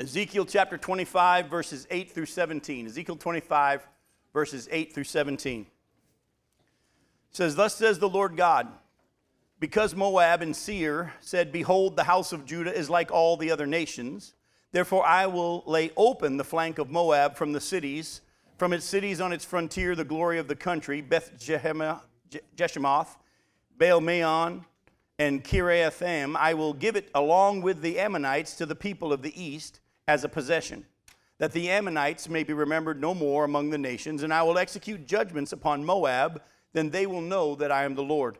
Ezekiel chapter 25, verses 8 through 17. Ezekiel 25, verses 8 through 17. It says, Thus says the Lord God, because Moab and Seir said, Behold, the house of Judah is like all the other nations, therefore I will lay open the flank of Moab from the cities, from its cities on its frontier, the glory of the country, Beth Jeshimoth, Baal Meon, and Kiriathaim. I will give it along with the Ammonites to the people of the east as a possession, that the Ammonites may be remembered no more among the nations, and I will execute judgments upon Moab, then they will know that I am the Lord.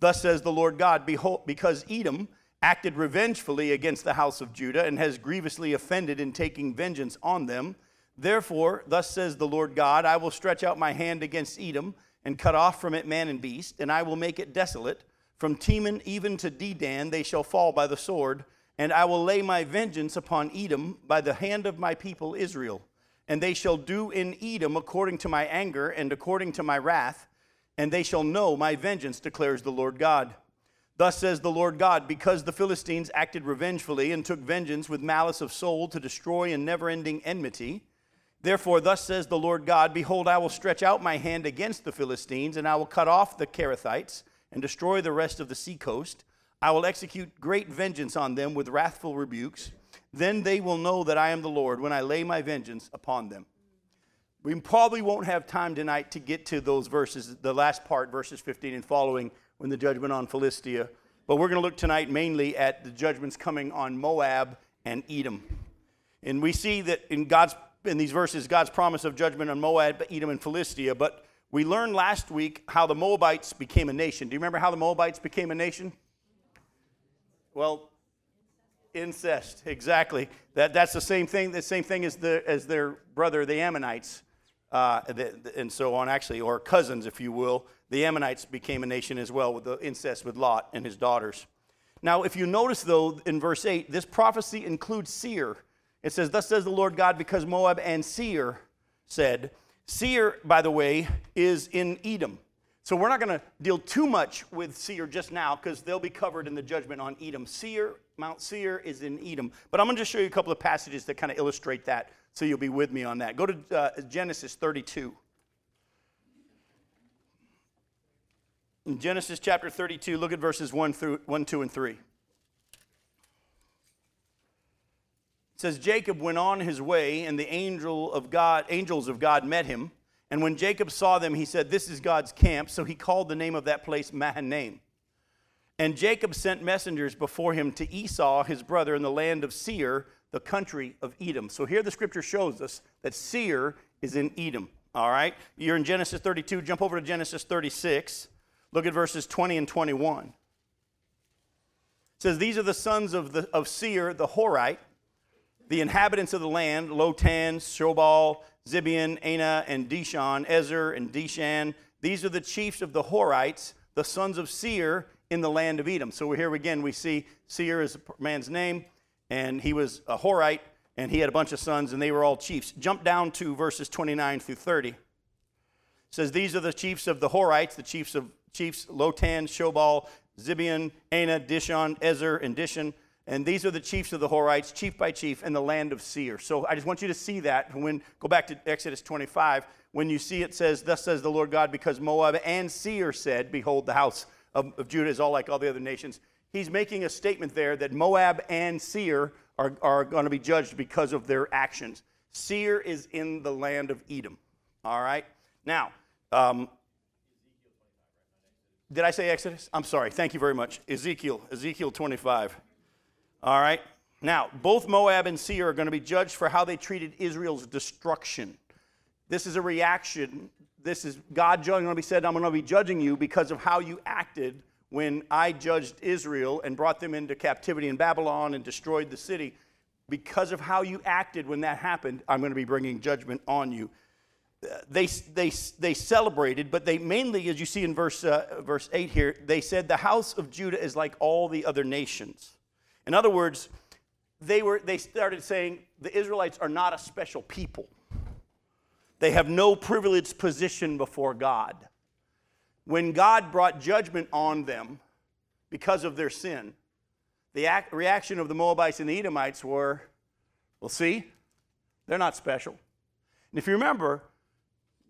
Thus says the Lord God, Behold, because Edom acted revengefully against the house of Judah and has grievously offended in taking vengeance on them, therefore, thus says the Lord God, I will stretch out my hand against Edom and cut off from it man and beast, and I will make it desolate. From Teman even to Dedan they shall fall by the sword and I will lay my vengeance upon Edom by the hand of my people Israel. And they shall do in Edom according to my anger and according to my wrath, and they shall know my vengeance, declares the Lord God. Thus says the Lord God, because the Philistines acted revengefully and took vengeance with malice of soul to destroy in never ending enmity. Therefore, thus says the Lord God Behold, I will stretch out my hand against the Philistines, and I will cut off the Cherethites and destroy the rest of the seacoast I will execute great vengeance on them with wrathful rebukes. Then they will know that I am the Lord when I lay my vengeance upon them. We probably won't have time tonight to get to those verses, the last part, verses 15 and following, when the judgment on Philistia. But we're going to look tonight mainly at the judgments coming on Moab and Edom. And we see that in God's in these verses, God's promise of judgment on Moab, Edom, and Philistia. But we learned last week how the Moabites became a nation. Do you remember how the Moabites became a nation? Well, incest, exactly. That, that's the same thing, the same thing as, the, as their brother, the Ammonites, uh, the, the, and so on, actually, or cousins, if you will. The Ammonites became a nation as well with the incest with Lot and his daughters. Now, if you notice, though, in verse 8, this prophecy includes Seir. It says, Thus says the Lord God, because Moab and Seir said. Seir, by the way, is in Edom. So we're not going to deal too much with Seir just now because they'll be covered in the judgment on Edom. Seir, Mount Seir is in Edom. But I'm going to just show you a couple of passages that kind of illustrate that so you'll be with me on that. Go to uh, Genesis 32. In Genesis chapter 32, look at verses 1 through 1, 2, and 3. It says Jacob went on his way, and the angel of God, angels of God met him and when Jacob saw them, he said, This is God's camp. So he called the name of that place Mahanaim. And Jacob sent messengers before him to Esau, his brother, in the land of Seir, the country of Edom. So here the scripture shows us that Seir is in Edom. All right? You're in Genesis 32. Jump over to Genesis 36. Look at verses 20 and 21. It says, These are the sons of, the, of Seir, the Horite, the inhabitants of the land, Lotan, Shobal, Zibeon, Anah, and Dishon, Ezer, and Dishan. These are the chiefs of the Horites, the sons of Seir in the land of Edom. So here again, we see Seir is a man's name, and he was a Horite, and he had a bunch of sons, and they were all chiefs. Jump down to verses 29 through 30. It says, These are the chiefs of the Horites, the chiefs of chiefs Lotan, Shobal, Zibeon, Anah, Dishon, Ezer, and Dishan. And these are the chiefs of the Horites, chief by chief, in the land of Seir. So I just want you to see that. When go back to Exodus 25, when you see it says, "Thus says the Lord God," because Moab and Seir said, "Behold, the house of, of Judah is all like all the other nations." He's making a statement there that Moab and Seir are, are going to be judged because of their actions. Seir is in the land of Edom. All right. Now, um, did I say Exodus? I'm sorry. Thank you very much. Ezekiel, Ezekiel 25. All right? Now, both Moab and Seir are going to be judged for how they treated Israel's destruction. This is a reaction. This is God going to be said, I'm going to be judging you because of how you acted when I judged Israel and brought them into captivity in Babylon and destroyed the city. Because of how you acted when that happened, I'm going to be bringing judgment on you. They, they, they celebrated, but they mainly, as you see in verse, uh, verse 8 here, they said, The house of Judah is like all the other nations. In other words, they, were, they started saying the Israelites are not a special people. They have no privileged position before God. When God brought judgment on them because of their sin, the act, reaction of the Moabites and the Edomites were, Well, see, they're not special. And if you remember,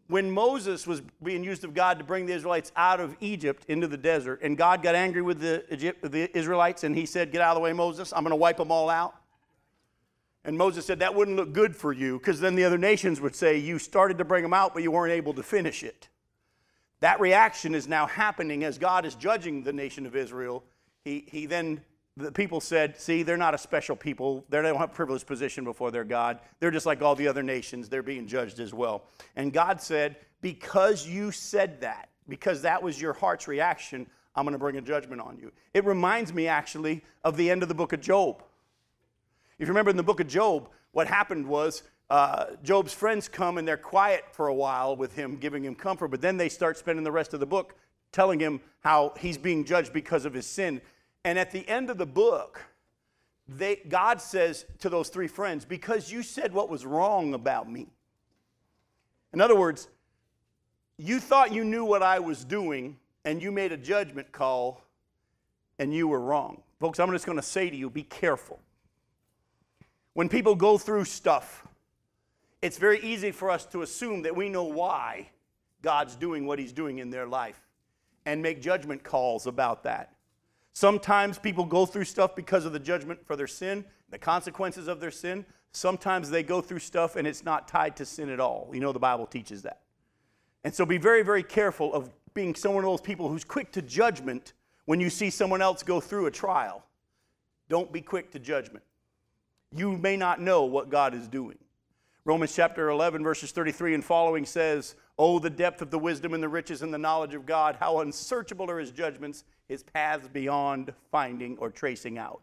when Moses was being used of God to bring the Israelites out of Egypt into the desert, and God got angry with the, Egypt, the Israelites, and he said, Get out of the way, Moses, I'm going to wipe them all out. And Moses said, That wouldn't look good for you, because then the other nations would say, You started to bring them out, but you weren't able to finish it. That reaction is now happening as God is judging the nation of Israel. He, he then, the people said, See, they're not a special people. They don't have a privileged position before their God. They're just like all the other nations. They're being judged as well. And God said, Because you said that, because that was your heart's reaction, I'm going to bring a judgment on you. It reminds me actually of the end of the book of Job. If you remember in the book of Job, what happened was uh, Job's friends come and they're quiet for a while with him, giving him comfort, but then they start spending the rest of the book telling him how he's being judged because of his sin. And at the end of the book, they, God says to those three friends, Because you said what was wrong about me. In other words, you thought you knew what I was doing, and you made a judgment call, and you were wrong. Folks, I'm just going to say to you be careful. When people go through stuff, it's very easy for us to assume that we know why God's doing what He's doing in their life and make judgment calls about that. Sometimes people go through stuff because of the judgment for their sin, the consequences of their sin. Sometimes they go through stuff and it's not tied to sin at all. You know, the Bible teaches that. And so be very, very careful of being someone of those people who's quick to judgment when you see someone else go through a trial. Don't be quick to judgment. You may not know what God is doing. Romans chapter 11, verses 33 and following says, Oh, the depth of the wisdom and the riches and the knowledge of God, how unsearchable are his judgments, his paths beyond finding or tracing out.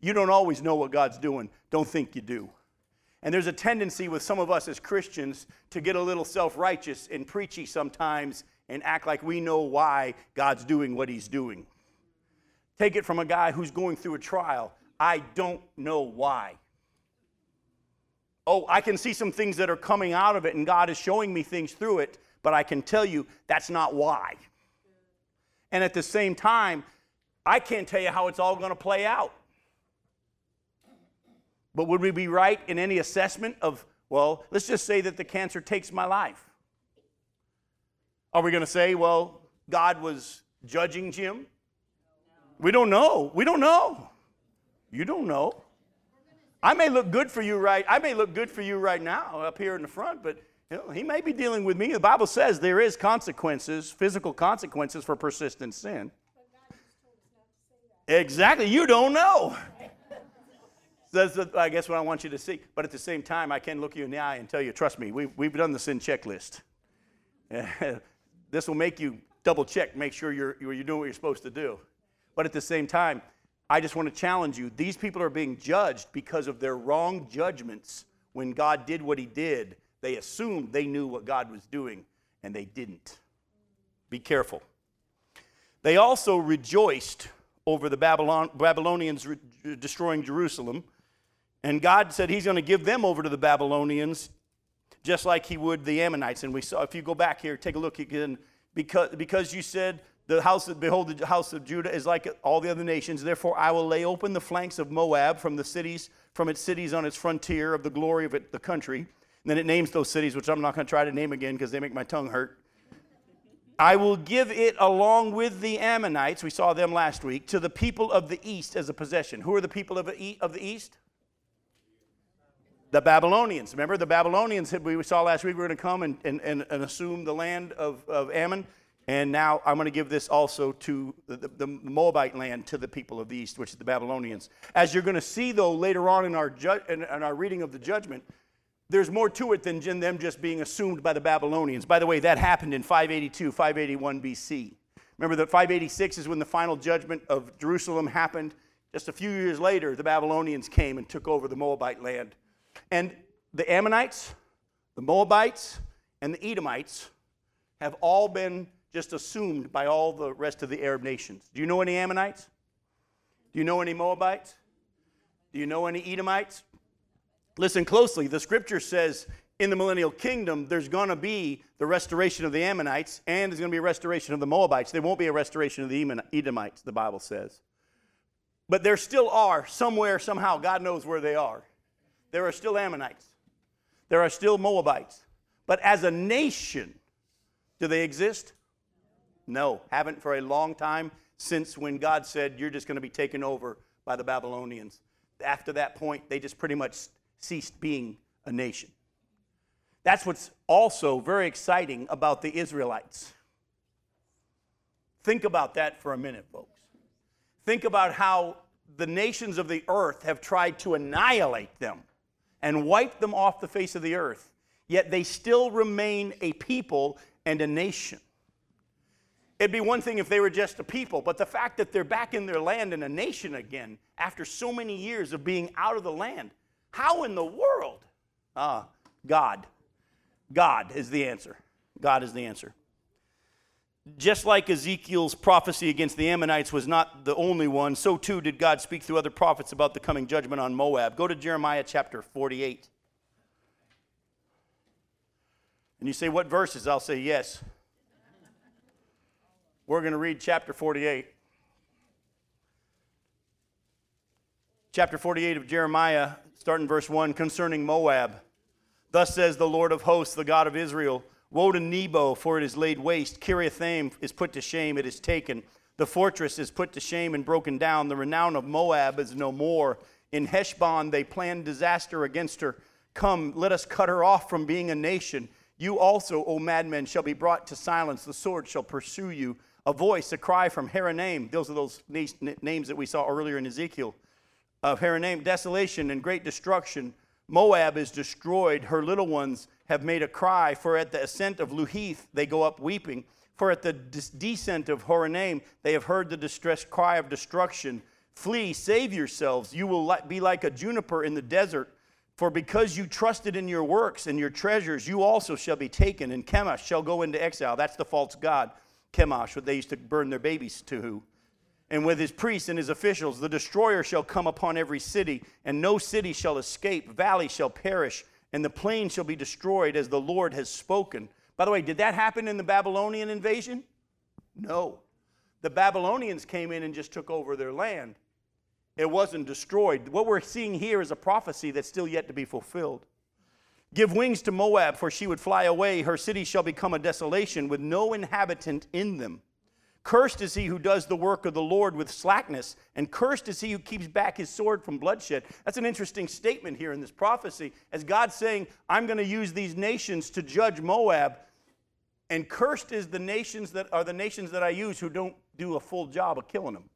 You don't always know what God's doing. Don't think you do. And there's a tendency with some of us as Christians to get a little self righteous and preachy sometimes and act like we know why God's doing what he's doing. Take it from a guy who's going through a trial. I don't know why oh, I can see some things that are coming out of it, and God is showing me things through it, but I can tell you that's not why. And at the same time, I can't tell you how it's all going to play out. But would we be right in any assessment of, well, let's just say that the cancer takes my life? Are we going to say, well, God was judging Jim? We don't know. We don't know. You don't know. I may look good for you right. I may look good for you right now up here in the front, but you know, he may be dealing with me. The Bible says there is consequences, physical consequences for persistent sin. Exactly. You don't know. That's, I guess, what I want you to see. But at the same time, I can look you in the eye and tell you, trust me, we've, we've done the sin checklist. this will make you double check, make sure you're, you're doing what you're supposed to do. But at the same time, I just want to challenge you. These people are being judged because of their wrong judgments. When God did what he did, they assumed they knew what God was doing, and they didn't. Be careful. They also rejoiced over the Babylon, Babylonians re- destroying Jerusalem, and God said he's going to give them over to the Babylonians just like he would the Ammonites. And we saw, if you go back here, take a look again, because, because you said, the house of, behold, the house of Judah is like all the other nations. Therefore, I will lay open the flanks of Moab from the cities, from its cities on its frontier of the glory of it, the country. And then it names those cities, which I'm not going to try to name again because they make my tongue hurt. I will give it along with the Ammonites, we saw them last week, to the people of the east as a possession. Who are the people of the, of the east? The Babylonians. Remember, the Babylonians, we saw last week, were going to come and, and, and, assume the land of, of Ammon. And now I'm going to give this also to the, the, Moabite land to the people of the east, which is the Babylonians. As you're going to see, though, later on in our, ju- in, in our reading of the judgment, there's more to it than them just being assumed by the Babylonians. By the way, that happened in 582, 581 BC. Remember that 586 is when the final judgment of Jerusalem happened. Just a few years later, the Babylonians came and took over the Moabite land. And the Ammonites, the Moabites, and the Edomites have all been just assumed by all the rest of the Arab nations. Do you know any Ammonites? Do you know any Moabites? Do you know any Edomites? Listen closely. The scripture says in the millennial kingdom, there's going to be the restoration of the Ammonites and there's going to be a restoration of the Moabites. There won't be a restoration of the Edomites, the Bible says. But there still are, somewhere, somehow, God knows where they are. there are still Ammonites, there are still Moabites. But as a nation, do they exist? No, haven't for a long time since when God said, You're just going to be taken over by the Babylonians. After that point, they just pretty much ceased being a nation. That's what's also very exciting about the Israelites. Think about that for a minute, folks. Think about how the nations of the earth have tried to annihilate them and wipe them off the face of the earth, yet they still remain a people and a nation. It'd be one thing if they were just a people, but the fact that they're back in their land and a nation again after so many years of being out of the land, how in the world? Ah, God. God is the answer. God is the answer. Just like Ezekiel's prophecy against the Ammonites was not the only one, so too did God speak through other prophets about the coming judgment on Moab. Go to Jeremiah chapter 48. And you say, What verses? I'll say, Yes. We're going to read chapter 48. Chapter 48 of Jeremiah, starting verse 1, concerning Moab. Thus says the Lord of hosts, the God of Israel Woe to Nebo, for it is laid waste. Kiriathaim is put to shame, it is taken. The fortress is put to shame and broken down. The renown of Moab is no more. In Heshbon they plan disaster against her. Come, let us cut her off from being a nation. You also, O madmen, shall be brought to silence. The sword shall pursue you a voice, a cry from Horonaim. Those are those names that we saw earlier in Ezekiel. Of Horonaim, desolation and great destruction. Moab is destroyed. Her little ones have made a cry. For at the ascent of Luhith they go up weeping. For at the descent of Horonaim they have heard the distressed cry of destruction. Flee, save yourselves. You will be like a juniper in the desert. For because you trusted in your works and your treasures, you also shall be taken, and Chemosh shall go into exile. That's the false God. Chemosh, what they used to burn their babies to. And with his priests and his officials, the destroyer shall come upon every city, and no city shall escape. Valley shall perish, and the plain shall be destroyed as the Lord has spoken. By the way, did that happen in the Babylonian invasion? No. The Babylonians came in and just took over their land. It wasn't destroyed. What we're seeing here is a prophecy that's still yet to be fulfilled. Give wings to Moab, for she would fly away. Her city shall become a desolation with no inhabitant in them. Cursed is he who does the work of the Lord with slackness, and cursed is he who keeps back his sword from bloodshed. That's an interesting statement here in this prophecy, as God's saying, I'm going to use these nations to judge Moab, and cursed is the nations that are the nations that I use who don't do a full job of killing them.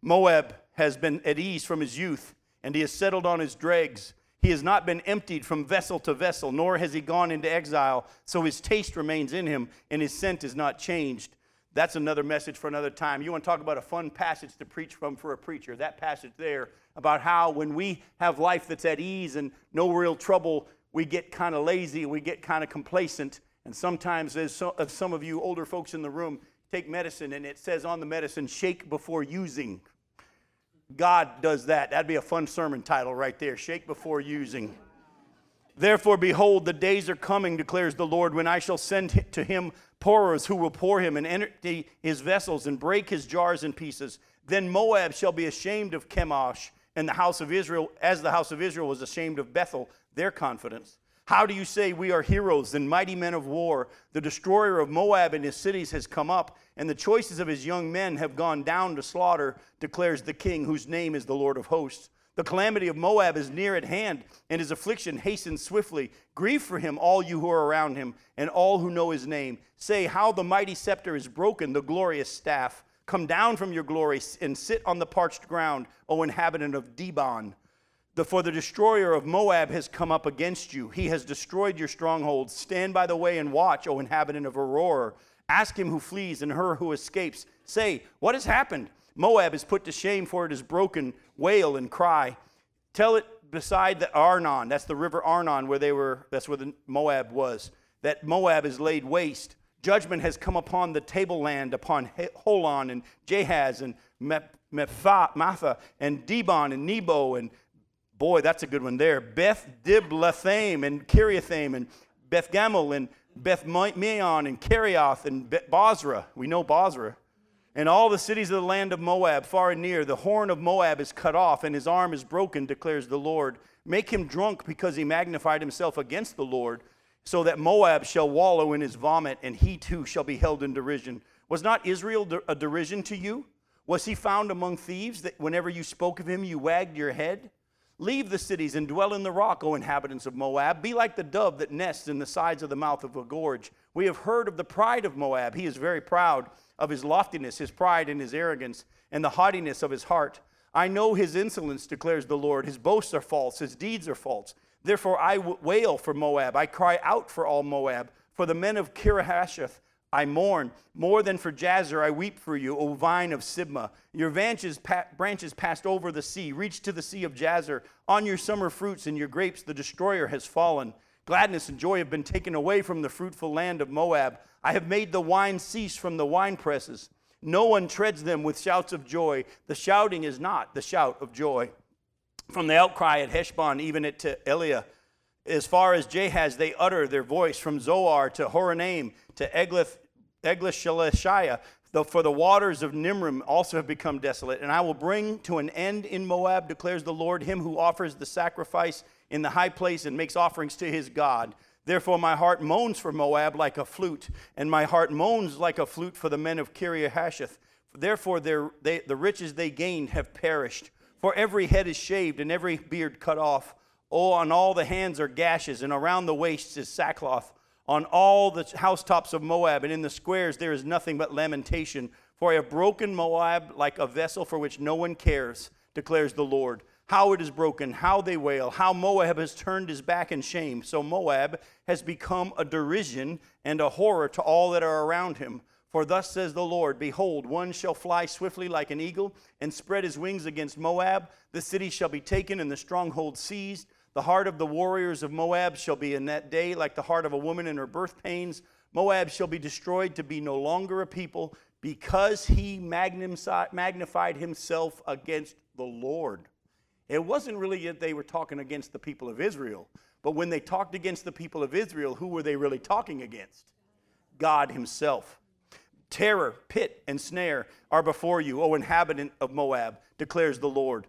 Moab has been at ease from his youth, and he has settled on his dregs. He has not been emptied from vessel to vessel, nor has he gone into exile, so his taste remains in him, and his scent is not changed. That's another message for another time. You want to talk about a fun passage to preach from for a preacher? That passage there about how when we have life that's at ease and no real trouble, we get kind of lazy, we get kind of complacent. And sometimes, as, as uh, some of you older folks in the room take medicine, and it says on the medicine, shake before using. God does that. That'd be a fun sermon title right there Shake Before Using. Therefore, behold, the days are coming, declares the Lord, when I shall send to him pourers who will pour him and empty his vessels and break his jars in pieces. Then Moab shall be ashamed of Chemosh, and the house of Israel, as the house of Israel was ashamed of Bethel, their confidence. How do you say we are heroes and mighty men of war? The destroyer of Moab and his cities has come up, and the choices of his young men have gone down to slaughter, declares the king, whose name is the Lord of hosts. The calamity of Moab is near at hand, and his affliction hastens swiftly. Grieve for him, all you who are around him, and all who know his name. Say, How the mighty scepter is broken, the glorious staff. Come down from your glory and sit on the parched ground, O inhabitant of Dibon. The, for the destroyer of Moab has come up against you. He has destroyed your strongholds. Stand by the way and watch, O inhabitant of Aroer. Ask him who flees and her who escapes. Say, What has happened? Moab is put to shame, for it is broken. Wail and cry. Tell it beside the Arnon. That's the river Arnon, where they were. That's where the Moab was. That Moab is laid waste. Judgment has come upon the tableland, upon Holon and Jahaz and Mepha and Dibon and Nebo and Boy, that's a good one there. Beth Diblathaim and Kiriathaim and Beth Gamul and Beth Meon and Kerioth and Bozrah. We know Bozrah. And all the cities of the land of Moab, far and near, the horn of Moab is cut off, and his arm is broken, declares the Lord. Make him drunk because he magnified himself against the Lord, so that Moab shall wallow in his vomit, and he too shall be held in derision. Was not Israel a derision to you? Was he found among thieves that whenever you spoke of him, you wagged your head? Leave the cities and dwell in the rock, O inhabitants of Moab. Be like the dove that nests in the sides of the mouth of a gorge. We have heard of the pride of Moab. He is very proud of his loftiness, his pride, and his arrogance, and the haughtiness of his heart. I know his insolence, declares the Lord. His boasts are false, his deeds are false. Therefore I wail for Moab. I cry out for all Moab. For the men of Kirahasheth I mourn. More than for Jazer, I weep for you, O vine of Sibmah. Your branches, branches passed over the sea, reached to the sea of Jazer. On your summer fruits and your grapes, the destroyer has fallen. Gladness and joy have been taken away from the fruitful land of Moab. I have made the wine cease from the wine presses. No one treads them with shouts of joy. The shouting is not the shout of joy. From the outcry at Heshbon, even at Elealeh, as far as Jahaz, they utter their voice. From Zoar to Horonaim to Eglath, Eglath for the waters of Nimrim also have become desolate. And I will bring to an end in Moab, declares the Lord, him who offers the sacrifice in the high place and makes offerings to his God. Therefore, my heart moans for Moab like a flute, and my heart moans like a flute for the men of Kiriahasheth. Therefore, they, the riches they gained have perished. For every head is shaved and every beard cut off. Oh, on all the hands are gashes, and around the waists is sackcloth. On all the housetops of Moab and in the squares there is nothing but lamentation. For I have broken Moab like a vessel for which no one cares, declares the Lord. How it is broken, how they wail, how Moab has turned his back in shame. So Moab has become a derision and a horror to all that are around him. For thus says the Lord Behold, one shall fly swiftly like an eagle and spread his wings against Moab. The city shall be taken and the stronghold seized. The heart of the warriors of Moab shall be in that day like the heart of a woman in her birth pains. Moab shall be destroyed to be no longer a people because he magnified himself against the Lord. It wasn't really that they were talking against the people of Israel, but when they talked against the people of Israel, who were they really talking against? God Himself. Terror, pit, and snare are before you, O inhabitant of Moab, declares the Lord.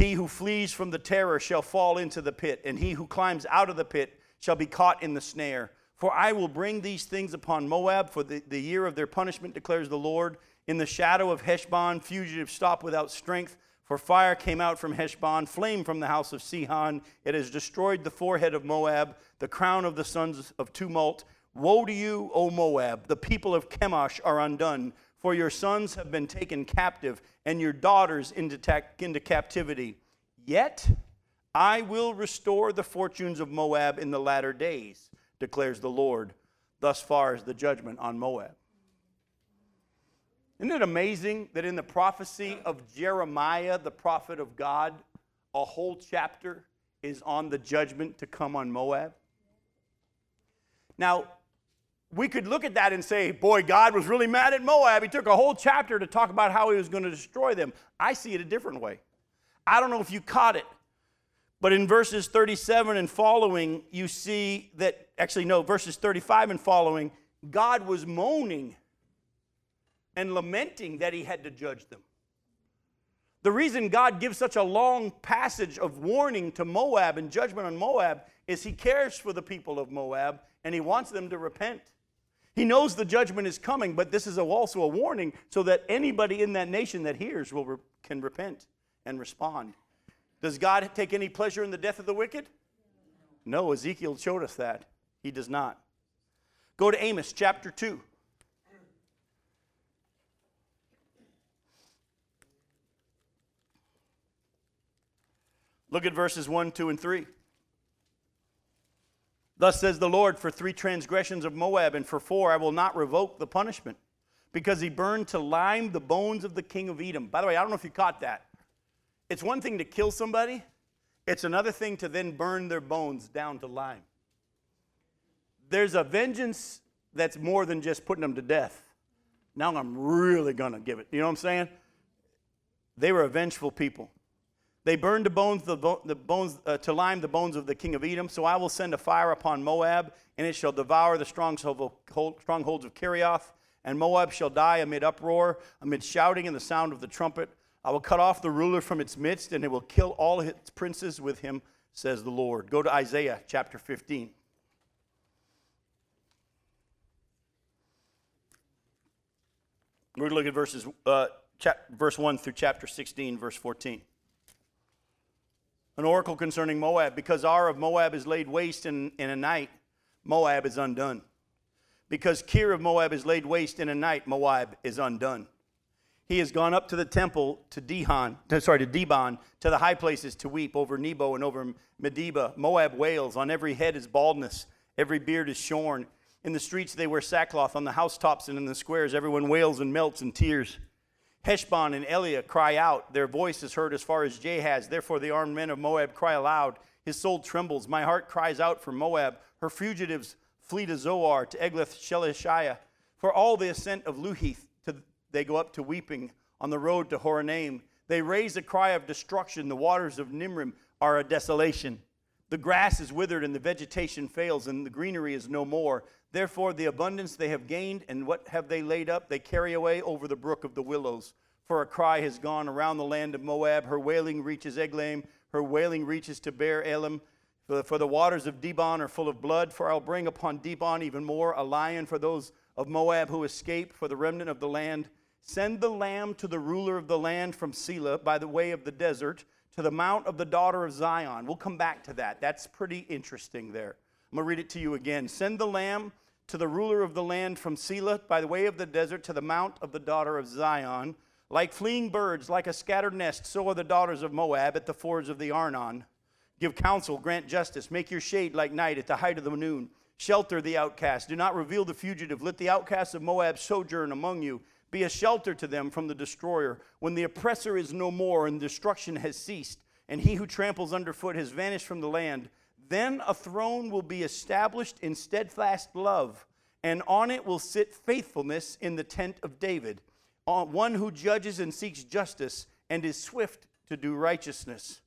He who flees from the terror shall fall into the pit, and he who climbs out of the pit shall be caught in the snare. For I will bring these things upon Moab for the, the year of their punishment, declares the Lord. In the shadow of Heshbon, fugitives stop without strength. For fire came out from Heshbon, flame from the house of Sihon. It has destroyed the forehead of Moab, the crown of the sons of tumult. Woe to you, O Moab! The people of Chemosh are undone. For your sons have been taken captive, and your daughters into, ta- into captivity. Yet I will restore the fortunes of Moab in the latter days, declares the Lord. Thus far is the judgment on Moab. Isn't it amazing that in the prophecy of Jeremiah, the prophet of God, a whole chapter is on the judgment to come on Moab? Now, we could look at that and say, boy, God was really mad at Moab. He took a whole chapter to talk about how he was going to destroy them. I see it a different way. I don't know if you caught it, but in verses 37 and following, you see that, actually, no, verses 35 and following, God was moaning and lamenting that he had to judge them. The reason God gives such a long passage of warning to Moab and judgment on Moab is he cares for the people of Moab and he wants them to repent. He knows the judgment is coming, but this is also a warning so that anybody in that nation that hears will can repent and respond. Does God take any pleasure in the death of the wicked? No, Ezekiel showed us that. He does not. Go to Amos chapter 2. Look at verses 1, 2, and 3. Thus says the Lord, for three transgressions of Moab, and for four I will not revoke the punishment, because he burned to lime the bones of the king of Edom. By the way, I don't know if you caught that. It's one thing to kill somebody, it's another thing to then burn their bones down to lime. There's a vengeance that's more than just putting them to death. Now I'm really going to give it. You know what I'm saying? They were a vengeful people. They burned the bones, the, the bones uh, to lime the bones of the king of Edom. So I will send a fire upon Moab, and it shall devour the strongholds of Kerioth and Moab shall die amid uproar, amid shouting and the sound of the trumpet. I will cut off the ruler from its midst, and it will kill all its princes with him, says the Lord. Go to Isaiah chapter 15. We're going to look at verses, uh, chap- verse 1 through chapter 16, verse 14. An oracle concerning Moab. Because Ar of Moab is laid waste in, in a night, Moab is undone. Because Kir of Moab is laid waste in a night, Moab is undone. He has gone up to the temple to Dihon, to, sorry, to Dibon, to the high places to weep over Nebo and over Medeba. Moab wails. On every head is baldness, every beard is shorn. In the streets they wear sackcloth. On the housetops and in the squares everyone wails and melts in tears. Heshbon and Eliah cry out. Their voice is heard as far as Jahaz. Therefore the armed men of Moab cry aloud. His soul trembles. My heart cries out for Moab. Her fugitives flee to Zoar, to Eglath Shelishiah. For all the ascent of Luhith, to, they go up to weeping on the road to Horonaim. They raise a cry of destruction. The waters of Nimrim are a desolation. The grass is withered and the vegetation fails, and the greenery is no more. Therefore, the abundance they have gained, and what have they laid up, they carry away over the brook of the willows. For a cry has gone around the land of Moab. Her wailing reaches Eglaim, her wailing reaches to Beer Elam. For the, waters of Dibon are full of blood, for I'll bring upon Dibon even more a lion for those of Moab who escape, for the remnant of the land. Send the lamb to the ruler of the land from Selah by the way of the desert to the mount of the daughter of Zion. We'll come back to that. That's pretty interesting there. I'm going to read it to you again. Send the lamb to the ruler of the land from Selah by the way of the desert to the mount of the daughter of Zion. Like fleeing birds, like a scattered nest, so are the daughters of Moab at the fords of the Arnon. Give counsel, grant justice, make your shade like night at the height of the noon. Shelter the outcast, do not reveal the fugitive. Let the outcasts of Moab sojourn among you. Be a shelter to them from the destroyer. When the oppressor is no more and destruction has ceased, and he who tramples underfoot has vanished from the land, then a throne will be established in steadfast love, and on it will sit faithfulness in the tent of David, uh, one who judges and seeks justice and is swift to do righteousness.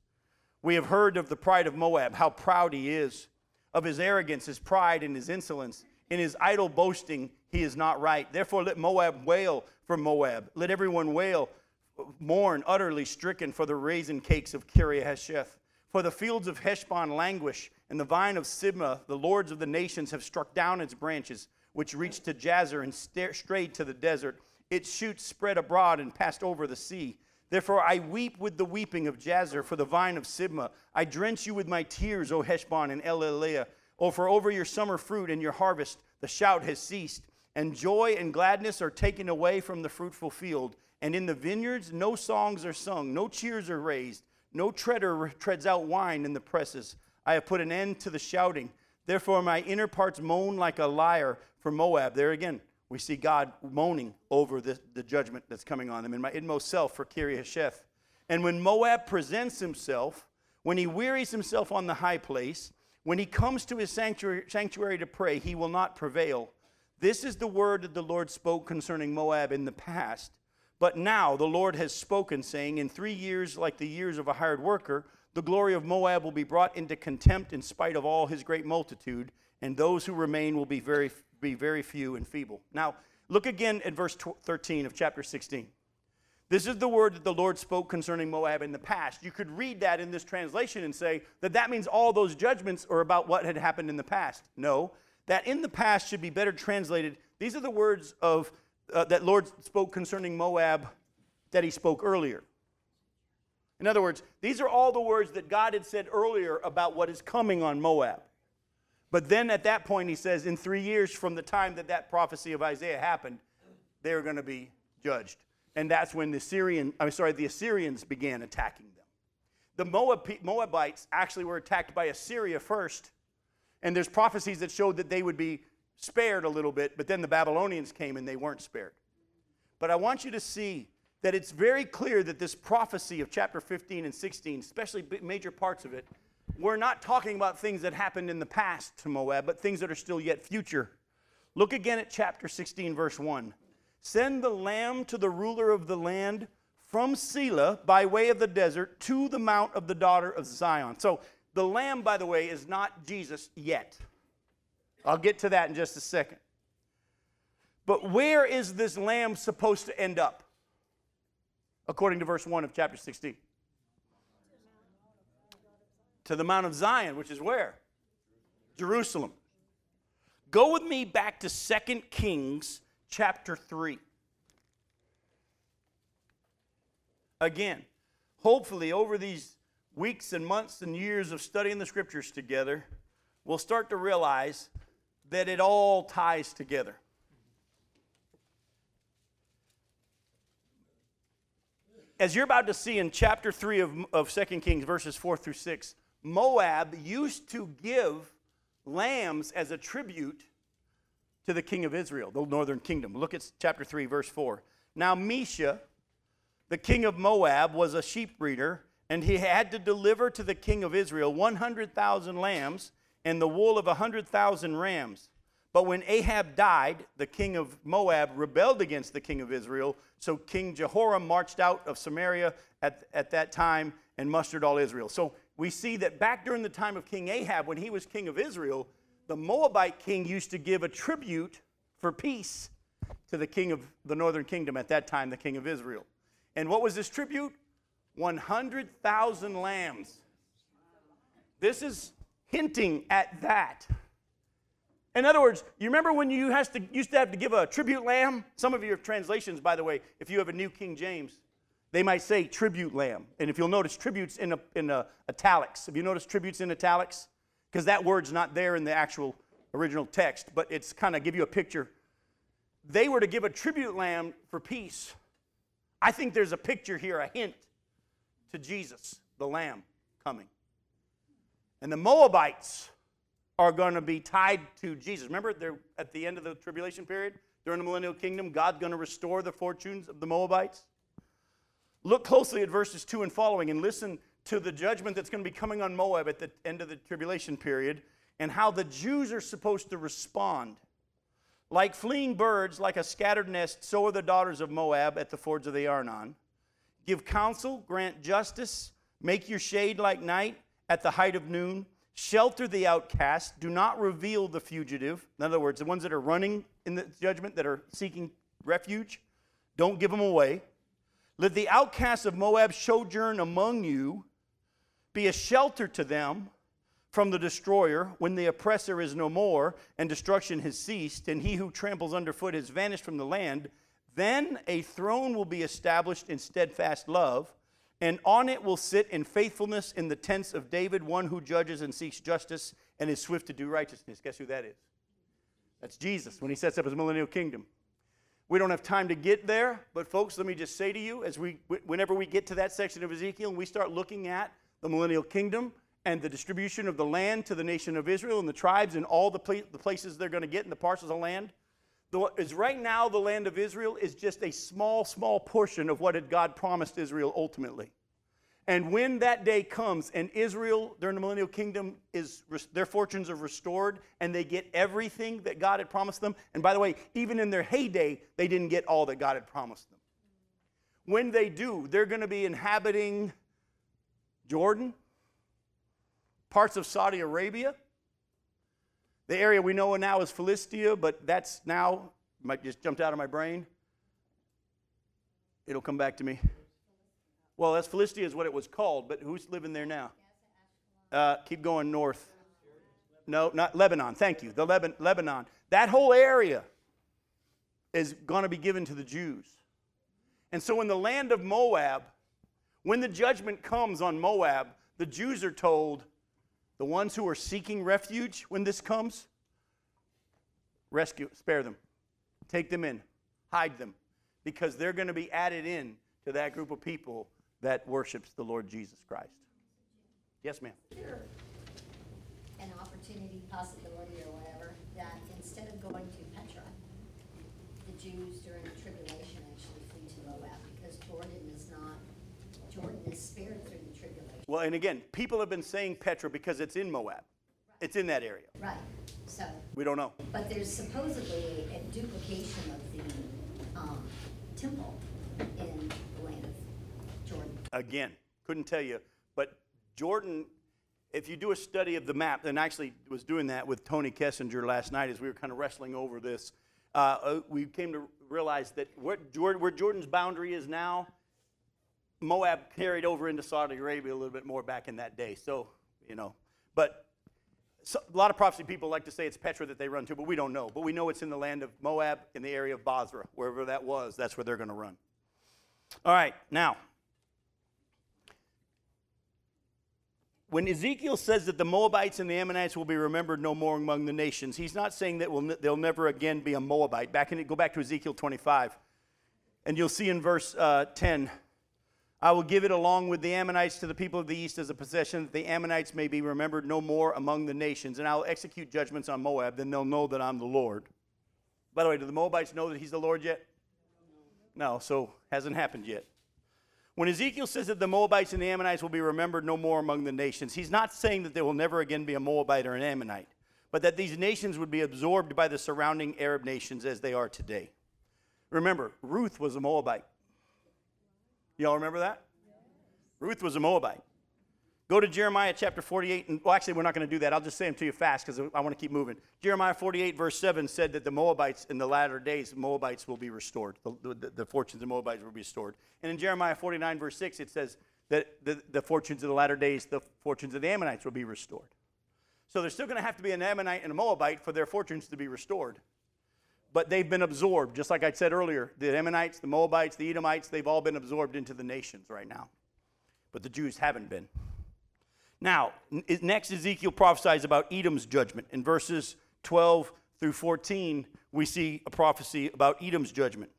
We have heard of the pride of Moab, how proud he is, of his arrogance, his pride, and his insolence. In his idle boasting, he is not right. Therefore, let Moab wail for Moab. Let everyone wail, mourn, utterly stricken for the raisin cakes of Kiriahesheth. For the fields of Heshbon languish, and the vine of Sibmah, the lords of the nations have struck down its branches, which reached to Jazer and strayed to the desert. Its shoots spread abroad and passed over the sea. Therefore, I weep with the weeping of Jazer for the vine of Sibmah. I drench you with my tears, O Heshbon and Elealeh. O for over your summer fruit and your harvest, the shout has ceased, and joy and gladness are taken away from the fruitful field. And in the vineyards, no songs are sung, no cheers are raised. No treader treads out wine in the presses. I have put an end to the shouting. Therefore, my inner parts moan like a lyre for Moab. There again, we see God moaning over the, the judgment that's coming on them in my inmost self for Kiriasheth. And when Moab presents himself, when he wearies himself on the high place, when he comes to his sanctuary, sanctuary to pray, he will not prevail. This is the word that the Lord spoke concerning Moab in the past. But now the Lord has spoken, saying, In three years, like the years of a hired worker, the glory of Moab will be brought into contempt in spite of all his great multitude, and those who remain will be very, be very few and feeble. Now, look again at verse 13 of chapter 16. This is the word that the Lord spoke concerning Moab in the past. You could read that in this translation and say that that means all those judgments are about what had happened in the past. No, that in the past should be better translated. These are the words of uh, that Lord spoke concerning Moab that he spoke earlier. In other words, these are all the words that God had said earlier about what is coming on Moab. But then at that point, he says, in three years from the time that that prophecy of Isaiah happened, they're going to be judged. And that's when the Syrian, I'm sorry, the Assyrians began attacking them. The Moab, Moabites actually were attacked by Assyria first, and there's prophecies that showed that they would be spared a little bit, but then the Babylonians came and they weren't spared. But I want you to see that it's very clear that this prophecy of chapter 15 and 16, especially major parts of it, we're not talking about things that happened in the past to Moab, but things that are still yet future. Look again at chapter 16, verse 1. Send the lamb to the ruler of the land from Selah by way of the desert to the mount of the daughter of Zion. So the lamb, by the way, is not Jesus yet. I'll get to that in just a second. But where is this lamb supposed to end up? According to verse 1 of chapter 16. To the Mount of Zion, which is where? Jerusalem. Go with me back to 2 Kings chapter 3. Again, hopefully, over these weeks and months and years of studying the scriptures together, we'll start to realize that it all ties together. As you're about to see in chapter 3 of, of 2 Kings, verses 4 through 6, Moab used to give lambs as a tribute to the king of Israel, the northern kingdom. Look at chapter 3, verse 4. Now, Mesha, the king of Moab, was a sheep breeder, and he had to deliver to the king of Israel 100,000 lambs and the wool of a 100,000 rams. But when Ahab died, the king of Moab rebelled against the king of Israel. So King Jehoram marched out of Samaria at, at that time and mustered all Israel. So we see that back during the time of King Ahab, when he was king of Israel, the Moabite king used to give a tribute for peace to the king of the northern kingdom at that time, the king of Israel. And what was this tribute? 100,000 lambs. This is hinting at that. In other words, you remember when you to, used to have to give a tribute lamb? Some of your translations, by the way, if you have a New King James, they might say tribute lamb. And if you'll notice, tributes in, a, in a italics. Have you noticed tributes in italics? Because that word's not there in the actual original text, but it's kind of give you a picture. They were to give a tribute lamb for peace. I think there's a picture here, a hint to Jesus, the lamb coming. And the Moabites are going to be tied to Jesus. Remember, they're at the end of the tribulation period, during the millennial kingdom, God's going to restore the fortunes of the Moabites. Look closely at verses 2 and following and listen to the judgment that's going to be coming on Moab at the end of the tribulation period and how the Jews are supposed to respond. Like fleeing birds, like a scattered nest, so are the daughters of Moab at the fords of the Arnon. Give counsel, grant justice, make your shade like night at the height of noon. Shelter the outcast, do not reveal the fugitive. In other words, the ones that are running in the judgment, that are seeking refuge, don't give them away. Let the outcasts of Moab sojourn among you, be a shelter to them from the destroyer when the oppressor is no more and destruction has ceased, and he who tramples underfoot has vanished from the land. Then a throne will be established in steadfast love and on it will sit in faithfulness in the tents of David, one who judges and seeks justice and is swift to do righteousness. Guess who that is? That's Jesus when he sets up his millennial kingdom. We don't have time to get there, but folks, let me just say to you, as we, whenever we get to that section of Ezekiel and we start looking at the millennial kingdom and the distribution of the land to the nation of Israel and the tribes and all the, the places they're going to get in the parcels of land, the, is right now the land of Israel is just a small, small portion of what had God promised Israel ultimately. And when that day comes and Israel during the millennial kingdom is their fortunes are restored and they get everything that God had promised them. And by the way, even in their heyday, they didn't get all that God had promised them. When they do, they're going to be inhabiting Jordan, parts of Saudi Arabia. The area we know now is Philistia, but that's now might just jumped out of my brain. It'll come back to me. Well, that's Philistia is what it was called, but who's living there now? Uh, keep going north. No, not Lebanon. Thank you. The Lebanon, Lebanon. That whole area is going to be given to the Jews. And so in the land of Moab, when the judgment comes on Moab, the Jews are told, the ones who are seeking refuge when this comes, rescue, spare them. Take them in, hide them, because they're going to be added in to that group of people that worships the Lord Jesus Christ. Yes, ma'am. Sure. An opportunity, possibility, or whatever, that instead of going to Petra, the Jews during the tribulation actually flee to Moab because Jordan is not, Jordan is spared. Well, and again, people have been saying Petra because it's in Moab. It's in that area. Right. So. We don't know. But there's supposedly a duplication of the um, temple in Jordan. again, couldn't tell you. But Jordan, if you do a study of the map, and I actually was doing that with Tony Kessinger last night as we were kind of wrestling over this. uh, uh, we came to realize that where Jordan's boundary is now, Moab carried over into Saudi Arabia a little bit more back in that day. So, you know, but so, a lot of prophecy people like to say it's Petra that they run to, but we don't know. But we know it's in the land of Moab, in the area of Bozrah, wherever that was. That's where they're going to run. All right, now, when Ezekiel says that the Moabites and the Ammonites will be remembered no more among the nations, he's not saying that we'll, they'll never again be a Moabite. Back in, go back to Ezekiel 25, and you'll see in verse uh, 10 I will give it along with the Ammonites to the people of the east as a possession, that the Ammonites may be remembered no more among the nations. And I will execute judgments on Moab, then they'll know that I'm the Lord. By the way, do the Moabites know that he's the Lord yet? No, so hasn't happened yet. When Ezekiel says that the Moabites and the Ammonites will be remembered no more among the nations, he's not saying that there will never again be a Moabite or an Ammonite, but that these nations would be absorbed by the surrounding Arab nations as they are today. Remember, Ruth was a Moabite. Y'all remember that? Ruth was a Moabite. Go to Jeremiah chapter 48, and well, actually, we're not going to do that. I'll just say them to you fast because I want to keep moving. Jeremiah 48, verse 7 said that the Moabites in the latter days, Moabites will be restored. The, the, the fortunes of Moabites will be restored. And in Jeremiah 49, verse 6, it says that the, the fortunes of the latter days, the fortunes of the Ammonites will be restored. So there's still going to have to be an Ammonite and a Moabite for their fortunes to be restored but they've been absorbed. Just like I said earlier, the Ammonites, the Moabites, the Edomites, they've all been absorbed into the nations right now. But the Jews haven't been. Now, next, Ezekiel prophesies about Edom's judgment. In verses 12 through 14, we see a prophecy about Edom's judgment.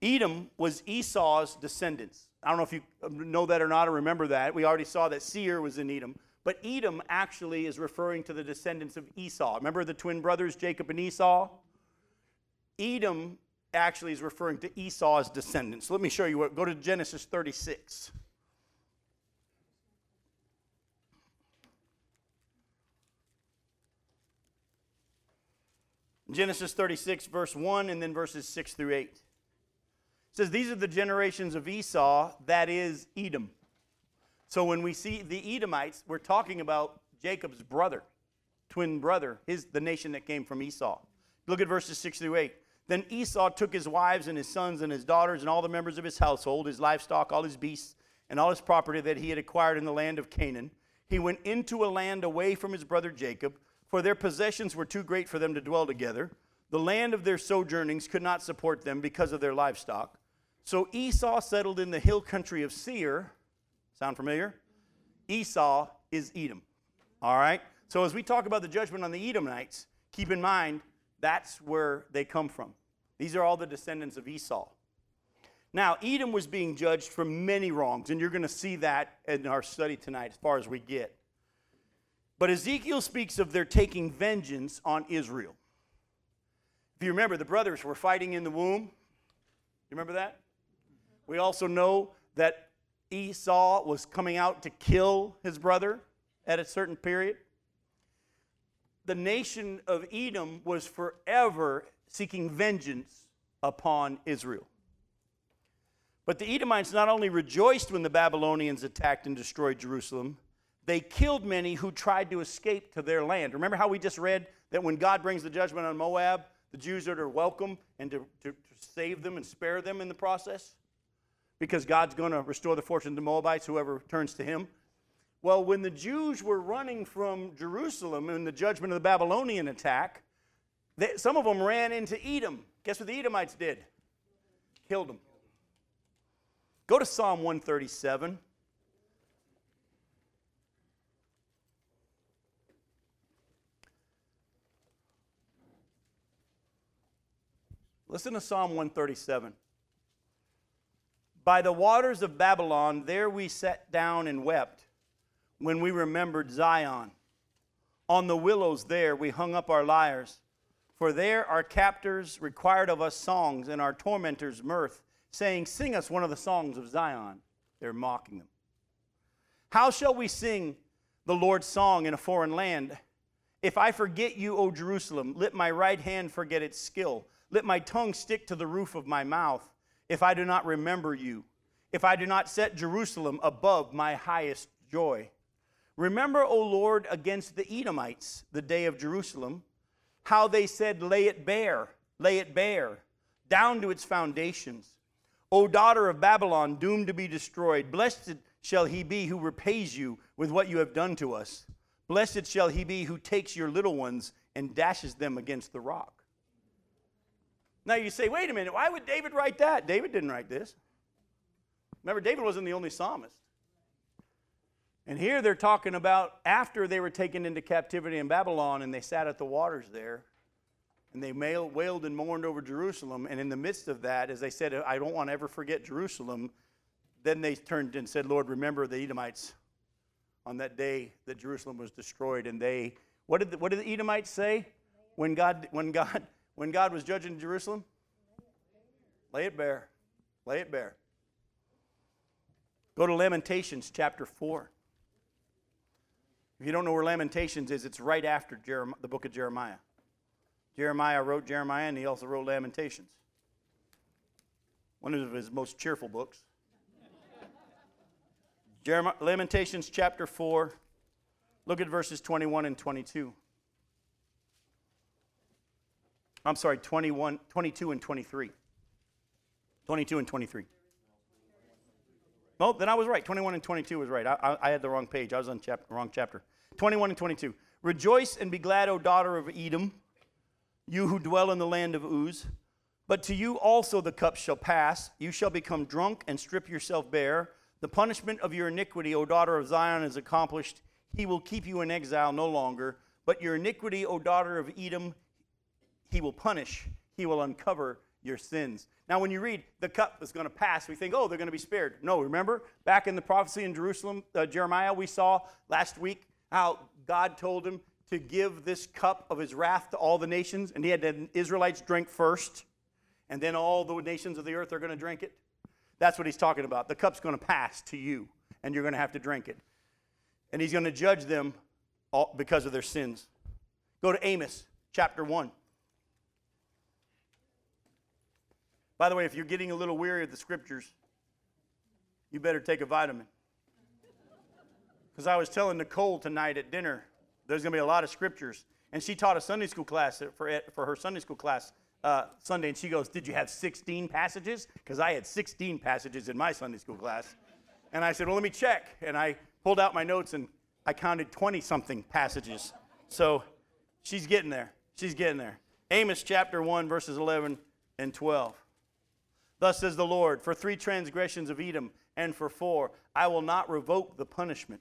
Edom was Esau's descendants. I don't know if you um, know that or not or remember that. We already saw that Seir was in Edom. But Edom actually is referring to the descendants of Esau. Remember the twin brothers, Jacob and Esau? Edom actually is referring to Esau's descendants. Let me show you what. Go to Genesis 36. Genesis 36, verse 1, and then verses 6 through 8. It says, These are the generations of Esau, that is Edom. So when we see the Edomites, we're talking about Jacob's brother, twin brother, his, the nation that came from Esau. Look at verses 6 through 8. Then Esau took his wives and his sons and his daughters and all the members of his household, his livestock, all his beasts, and all his property that he had acquired in the land of Canaan. He went into a land away from his brother Jacob, for their possessions were too great for them to dwell together. The land of their sojournings could not support them because of their livestock. So Esau settled in the hill country of Seir. Sound familiar? Esau is Edom. All right? So as we talk about the judgment on the Edomites, keep in mind that's where they come from. These are all the descendants of Esau. Now, Edom was being judged for many wrongs, and you're going to see that in our study tonight as far as we get. But Ezekiel speaks of their taking vengeance on Israel. If you remember, the brothers were fighting in the womb. You remember that? We also know that Esau was coming out to kill his brother at a certain period the nation of Edom was forever seeking vengeance upon Israel. But the Edomites not only rejoiced when the Babylonians attacked and destroyed Jerusalem, they killed many who tried to escape to their land. Remember how we just read that when God brings the judgment on Moab, the Jews are to welcome and to, to, to save them and spare them in the process? Because God's going to restore the fortune of Moabites, whoever turns to him. Well, when the Jews were running from Jerusalem in the judgment of the Babylonian attack, they, some of them ran into Edom. Guess what the Edomites did? Killed them. Go to Psalm 137. Listen to Psalm 137. By the waters of Babylon, there we sat down and wept when we remembered Zion. On the willows there we hung up our lyres, for there our captors required of us songs and our tormentors mirth, saying, Sing us one of the songs of Zion. They're mocking them. How shall we sing the Lord's song in a foreign land? If I forget you, O Jerusalem, let my right hand forget its skill. Let my tongue stick to the roof of my mouth, if I do not remember you, if I do not set Jerusalem above my highest joy. Remember, O Lord, against the Edomites, the day of Jerusalem, how they said, Lay it bare. lay it bare, down to its foundations. O daughter of Babylon, doomed to be destroyed, blessed shall he be who repays you with what you have done to us. Blessed shall he be who takes your little ones and dashes them against the rock. Now you say, wait a minute, why would David write that? David didn't write this. Remember, David wasn't the only psalmist. And here they're talking about after they were taken into captivity in Babylon and they sat at the waters there and they wailed and mourned over Jerusalem. And in the midst of that, as they said, I don't want to ever forget Jerusalem, then they turned and said, Lord, remember the Edomites on that day that Jerusalem was destroyed. And they, what did the, what did the Edomites say when God, when, God, when God was judging Jerusalem? Lay it bare. Lay it bare. Go to Lamentations chapter 4. If you don't know where Lamentations is, it's right after Jeremiah, the book of Jeremiah. Jeremiah wrote Jeremiah, and he also wrote Lamentations, one of his most cheerful books. Jeremiah, Lamentations chapter 4, look at verses 21 and 22. I'm sorry, 21, 22 and 23. 22 and 23. No, then I was right. 21 and 22 was right. I, I, I had the wrong page. I was on chap- wrong chapter. 21 and 22. Rejoice and be glad, O daughter of Edom, you who dwell in the land of Uz. But to you also the cup shall pass. You shall become drunk and strip yourself bare. The punishment of your iniquity, O daughter of Zion, is accomplished. He will keep you in exile no longer. But your iniquity, O daughter of Edom, he will punish. He will uncover your sins. Now, when you read the cup is going to pass, we think, oh, they're going to be spared. No, remember back in the prophecy in Jerusalem, uh, Jeremiah, we saw last week how God told him to give this cup of his wrath to all the nations, and he had the Israelites drink first, and then all the nations of the earth are going to drink it. That's what he's talking about. The cup's going to pass to you, and you're going to have to drink it. And he's going to judge them all because of their sins. Go to Amos chapter 1. By the way, if you're getting a little weary of the scriptures, you better take a vitamin. Because I was telling Nicole tonight at dinner, there's going to be a lot of scriptures. And she taught a Sunday school class for, for her Sunday school class uh, Sunday, and she goes, Did you have 16 passages? Because I had 16 passages in my Sunday school class. And I said, Well, let me check. And I pulled out my notes and I counted 20 something passages. So she's getting there. She's getting there. Amos chapter 1, verses 11 and 12. Thus says the Lord, for three transgressions of Edom and for four, I will not revoke the punishment.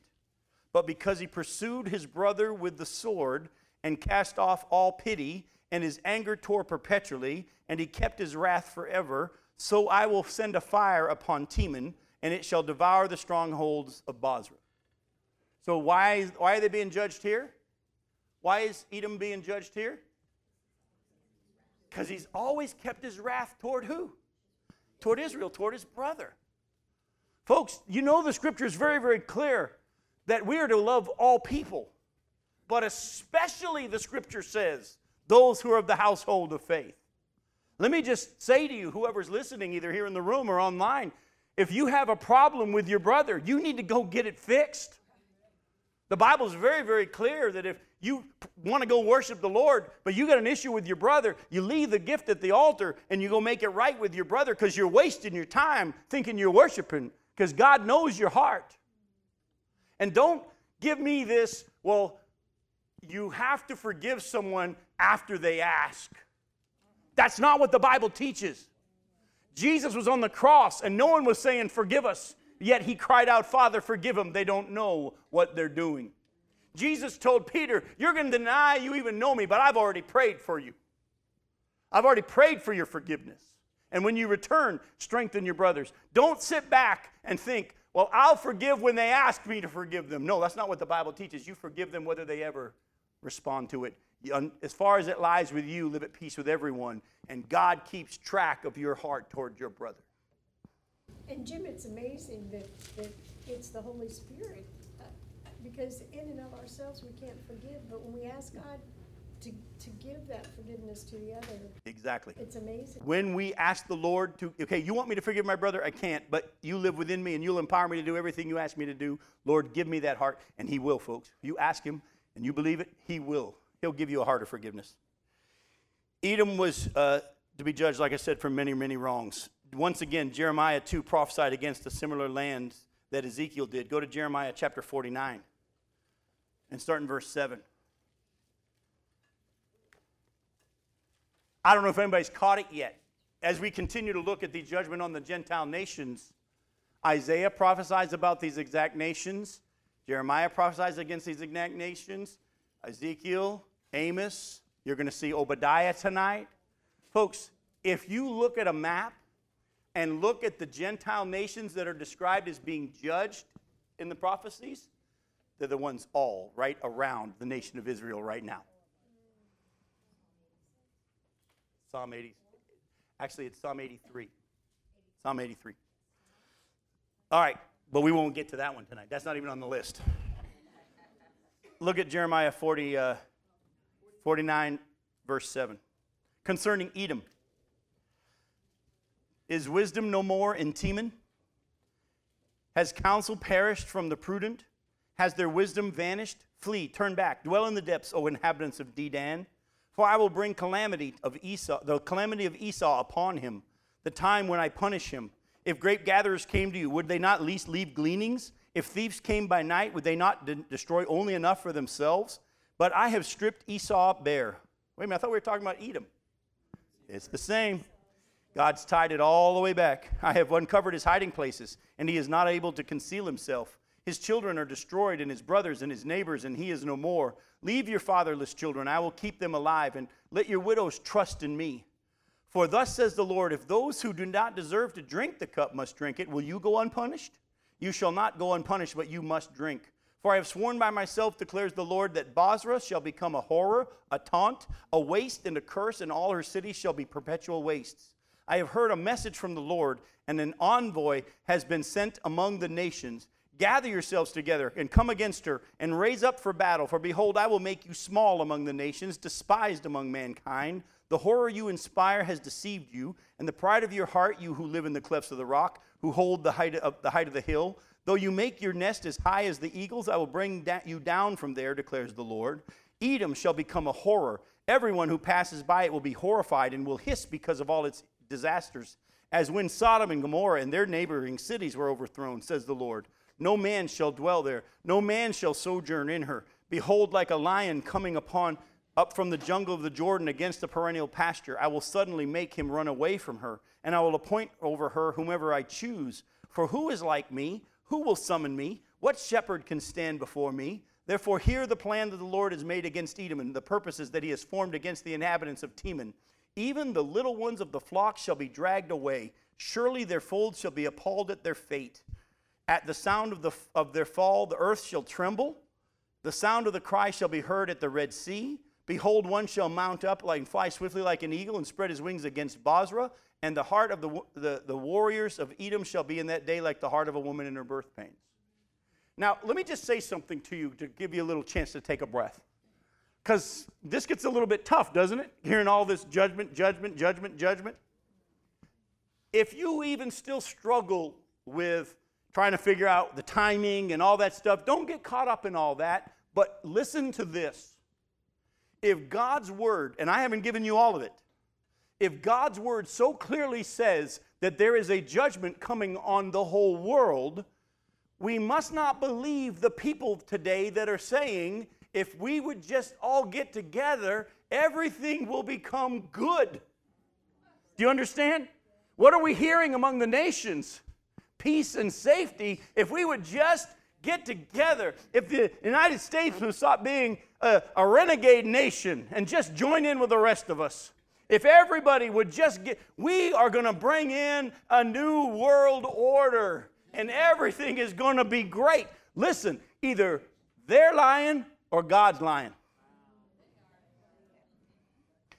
But because he pursued his brother with the sword and cast off all pity, and his anger tore perpetually, and he kept his wrath forever, so I will send a fire upon Teman, and it shall devour the strongholds of Bozrah. So why, why are they being judged here? Why is Edom being judged here? Because he's always kept his wrath toward who? Toward Israel, toward his brother. Folks, you know the scripture is very, very clear that we are to love all people, but especially the scripture says those who are of the household of faith. Let me just say to you, whoever's listening, either here in the room or online, if you have a problem with your brother, you need to go get it fixed. The Bible is very, very clear that if you want to go worship the Lord, but you got an issue with your brother, you leave the gift at the altar and you go make it right with your brother because you're wasting your time thinking you're worshiping because God knows your heart. And don't give me this, well, you have to forgive someone after they ask. That's not what the Bible teaches. Jesus was on the cross and no one was saying, Forgive us. Yet he cried out, Father, forgive them. They don't know what they're doing. Jesus told Peter, You're going to deny you even know me, but I've already prayed for you. I've already prayed for your forgiveness. And when you return, strengthen your brothers. Don't sit back and think, Well, I'll forgive when they ask me to forgive them. No, that's not what the Bible teaches. You forgive them whether they ever respond to it. As far as it lies with you, live at peace with everyone, and God keeps track of your heart toward your brother. And Jim, it's amazing that, that it's the Holy Spirit because in and of ourselves, we can't forgive, but when we ask God to, to give that forgiveness to the other, Exactly. it's amazing. When we ask the Lord to, okay, you want me to forgive my brother? I can't, but you live within me and you'll empower me to do everything you ask me to do. Lord, give me that heart. And He will, folks. You ask Him and you believe it, He will. He'll give you a heart of forgiveness. Edom was uh, to be judged, like I said, for many, many wrongs. Once again, Jeremiah 2 prophesied against a similar land that Ezekiel did. Go to Jeremiah chapter 49 and start in verse 7. I don't know if anybody's caught it yet. As we continue to look at the judgment on the Gentile nations, Isaiah prophesies about these exact nations. Jeremiah prophesies against these exact nations. Ezekiel, Amos, you're going to see Obadiah tonight. Folks, if you look at a map and look at the Gentile nations that are described as being judged in the prophecies, they're the ones all right around the nation of Israel right now. Psalm 80. Actually, it's Psalm 83. Psalm 83. All right, but we won't get to that one tonight. That's not even on the list. Look at Jeremiah 40, uh, 49, verse 7. Concerning Edom Is wisdom no more in Teman? Has counsel perished from the prudent? Has their wisdom vanished? Flee, turn back, dwell in the depths, O inhabitants of Dedan. For I will bring calamity of Esau, the calamity of Esau upon him, the time when I punish him. If grape gatherers came to you, would they not least leave gleanings? If thieves came by night, would they not de- destroy only enough for themselves? But I have stripped Esau bare. Wait a minute, I thought we were talking about Edom. It's the same. God's tied it all the way back. I have uncovered his hiding places, and he is not able to conceal himself. His children are destroyed, and his brothers and his neighbors, and he is no more. Leave your fatherless children, I will keep them alive, and let your widows trust in me. For thus says the Lord If those who do not deserve to drink the cup must drink it, will you go unpunished? You shall not go unpunished, but you must drink. For I have sworn by myself, declares the Lord, that Bozrah shall become a horror, a taunt, a waste, and a curse, and all her cities shall be perpetual wastes. I have heard a message from the Lord, and an envoy has been sent among the nations. Gather yourselves together and come against her and raise up for battle. For behold, I will make you small among the nations, despised among mankind. The horror you inspire has deceived you, and the pride of your heart, you who live in the clefts of the rock, who hold the height of the, height of the hill. Though you make your nest as high as the eagles, I will bring da- you down from there, declares the Lord. Edom shall become a horror. Everyone who passes by it will be horrified and will hiss because of all its disasters, as when Sodom and Gomorrah and their neighboring cities were overthrown, says the Lord. No man shall dwell there, no man shall sojourn in her. Behold, like a lion coming upon up from the jungle of the Jordan against the perennial pasture, I will suddenly make him run away from her, and I will appoint over her whomever I choose. For who is like me? Who will summon me? What shepherd can stand before me? Therefore, hear the plan that the Lord has made against Edom, and the purposes that he has formed against the inhabitants of Teman. Even the little ones of the flock shall be dragged away. Surely their folds shall be appalled at their fate. At the sound of, the, of their fall, the earth shall tremble. The sound of the cry shall be heard at the Red Sea. Behold, one shall mount up like and fly swiftly like an eagle and spread his wings against Bozrah. And the heart of the, the, the warriors of Edom shall be in that day like the heart of a woman in her birth pains. Now, let me just say something to you to give you a little chance to take a breath. Because this gets a little bit tough, doesn't it? Hearing all this judgment, judgment, judgment, judgment. If you even still struggle with trying to figure out the timing and all that stuff. Don't get caught up in all that, but listen to this. If God's word, and I haven't given you all of it, if God's word so clearly says that there is a judgment coming on the whole world, we must not believe the people today that are saying, if we would just all get together, everything will become good. Do you understand? What are we hearing among the nations? peace and safety if we would just get together. If the United States would stop being a, a, renegade nation and just join in with the rest of us. If everybody would just get, we are going to bring in a new world order and everything is going to be great. Listen, either they're lying or God's lying.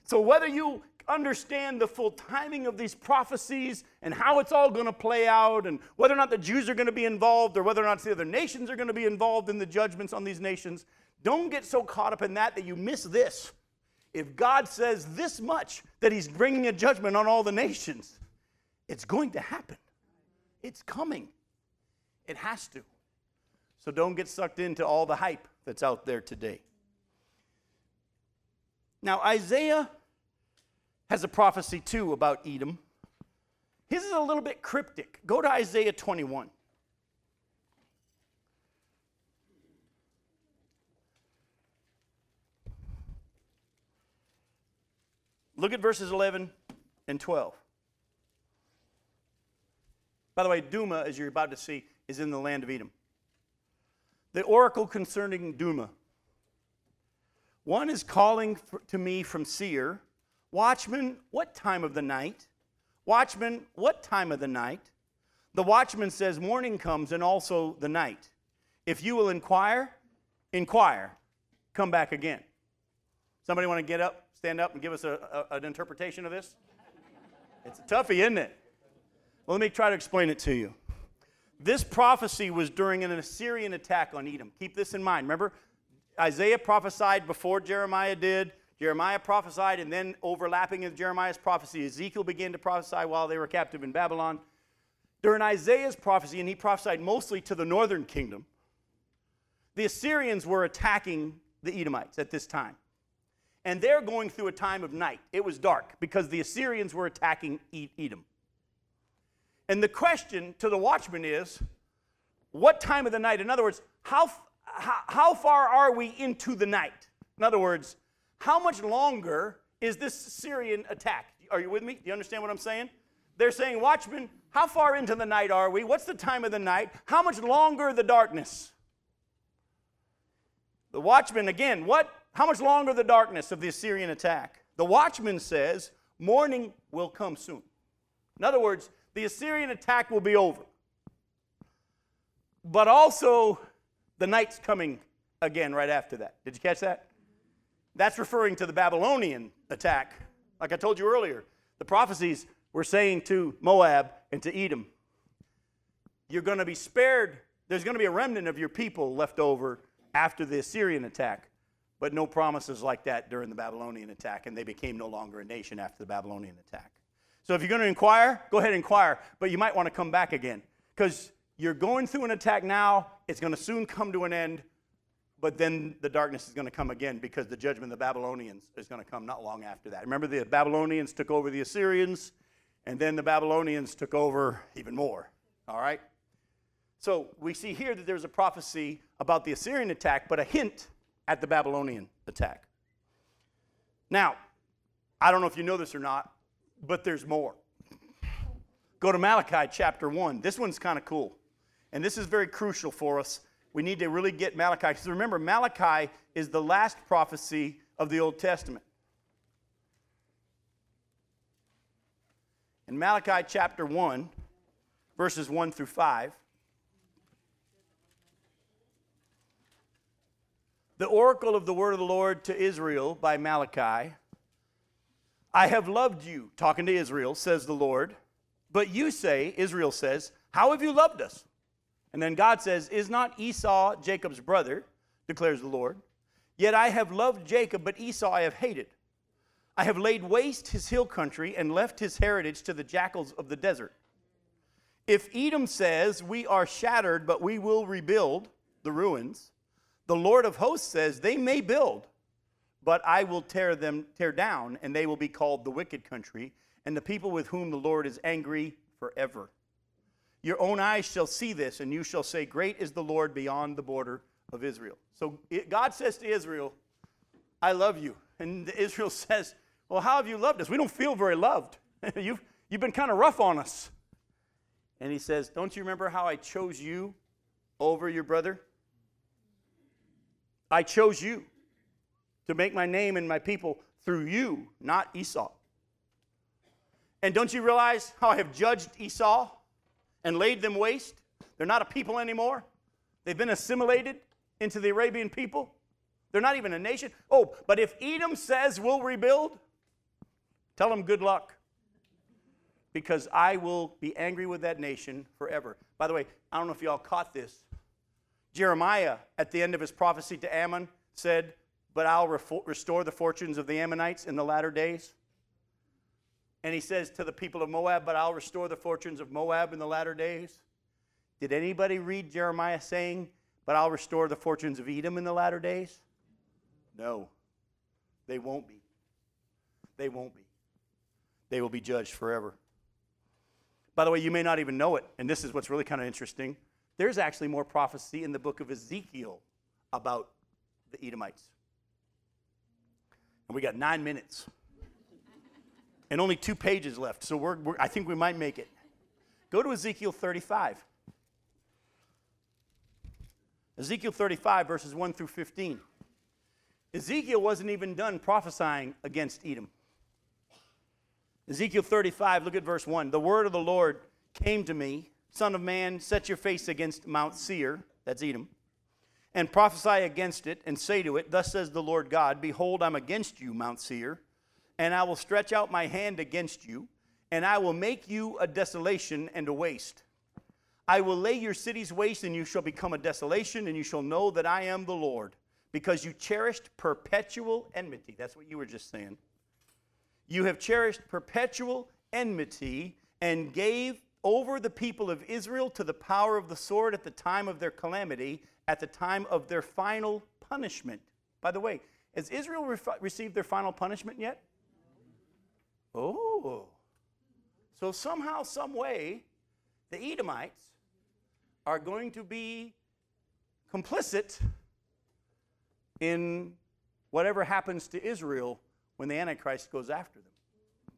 So whether you understand the full timing of these prophecies and how it's all going to play out and whether or not the Jews are going to be involved or whether or not the other nations are going to be involved in the judgments on these nations. Don't get so caught up in that that you miss this. If God says this much that He's bringing a judgment on all the nations, it's going to happen. It's coming. It has to. So don't get sucked into all the hype that's out there today. Now, Isaiah has a prophecy too about Edom. His is a little bit cryptic. Go to Isaiah 21. Look at verses 11 and 12. By the way, Dumah, as you're about to see, is in the land of Edom. The oracle concerning Dumah. One is calling to me from Seir, Watchman, what time of the night? Watchman, what time of the night? The watchman says, Morning comes and also the night. If you will inquire, inquire. Come back again. Somebody want to get up, stand up, and give us a, a, an interpretation of this? It's a toughie, isn't it? Well, let me try to explain it to you. This prophecy was during an Assyrian attack on Edom. Keep this in mind. Remember, Isaiah prophesied before Jeremiah did. Jeremiah prophesied, and then overlapping in Jeremiah's prophecy, Ezekiel began to prophesy while they were captive in Babylon. During Isaiah's prophecy, and he prophesied mostly to the northern kingdom, the Assyrians were attacking the Edomites at this time. And they're going through a time of night. It was dark because the Assyrians were attacking Edom. And the question to the watchman is what time of the night? In other words, how, how, how far are we into the night? In other words, how much longer is this Assyrian attack? Are you with me? Do you understand what I'm saying? They're saying, Watchman, how far into the night are we? What's the time of the night? How much longer the darkness? The watchman, again, what? How much longer the darkness of the Assyrian attack? The watchman says, Morning will come soon. In other words, the Assyrian attack will be over. But also, the night's coming again right after that. Did you catch that? That's referring to the Babylonian attack. Like I told you earlier, the prophecies were saying to Moab and to Edom, You're going to be spared. There's going to be a remnant of your people left over after the Assyrian attack. But no promises like that during the Babylonian attack, and they became no longer a nation after the Babylonian attack. So if you're going to inquire, go ahead and inquire, but you might want to come back again because you're going through an attack now. It's going to soon come to an end, but then the darkness is going to come again because the judgment of the Babylonians is going to come not long after that. Remember, the Babylonians took over the Assyrians, and then the Babylonians took over even more. All right? So we see here that there's a prophecy about the Assyrian attack, but a hint at the Babylonian attack. Now, I don't know if you know this or not, but there's more. Go to Malachi chapter 1. This one's kind of cool. And this is very crucial for us we need to really get Malachi. Because remember, Malachi is the last prophecy of the Old Testament. In Malachi chapter 1, verses 1 through 5, the oracle of the word of the Lord to Israel by Malachi I have loved you, talking to Israel, says the Lord. But you say, Israel says, How have you loved us? And then God says, Is not Esau Jacob's brother, declares the Lord? Yet I have loved Jacob, but Esau I have hated. I have laid waste his hill country and left his heritage to the jackals of the desert. If Edom says, We are shattered, but we will rebuild the ruins, the Lord of hosts says, They may build, but I will tear them tear down, and they will be called the wicked country, and the people with whom the Lord is angry forever. Your own eyes shall see this, and you shall say, Great is the Lord beyond the border of Israel. So it, God says to Israel, I love you. And Israel says, Well, how have you loved us? We don't feel very loved. you've, you've been kind of rough on us. And he says, Don't you remember how I chose you over your brother? I chose you to make my name and my people through you, not Esau. And don't you realize how I have judged Esau? and laid them waste. They're not a people anymore. They've been assimilated into the Arabian people. They're not even a nation. Oh, but if Edom says we'll rebuild, tell them good luck. Because I will be angry with that nation forever. By the way, I don't know if y'all caught this. Jeremiah, at the end of his prophecy to Ammon, said, But I'll restore the fortunes of the Ammonites in the latter days. And he says to the people of Moab, But I'll restore the fortunes of Moab in the latter days. Did anybody read Jeremiah saying, But I'll restore the fortunes of Edom in the latter days? No, they won't be. They won't be. they will be judged forever. By the way, you may not even know it, and this is what's really kind of interesting. There's actually more prophecy in the book of Ezekiel about the Edomites. And we got nine minutes and only two pages left, so we're, we're, I think we might make it. Go to Ezekiel 35. Ezekiel 35, verses 1 through 15. Ezekiel wasn't even done prophesying against Edom. Ezekiel 35, look at verse 1. The word of the Lord came to me, Son of man, set your face against Mount Seir, that's Edom, and prophesy against it, and say to it, Thus says the Lord God, Behold, I'm against you, Mount Seir, and I will stretch out my hand against you, and I will make you a desolation and a waste. I will lay your cities waste, and you shall become a desolation, and you shall know that I am the Lord, because you cherished perpetual enmity. That's what you were just saying. You have cherished perpetual enmity and gave over the people of Israel to the power of the sword at the time of their calamity, at the time of their final punishment. By the way, has Israel re- received their final punishment yet? Oh. So somehow, some way, the Edomites are going to be complicit in whatever happens to Israel when the Antichrist goes after them.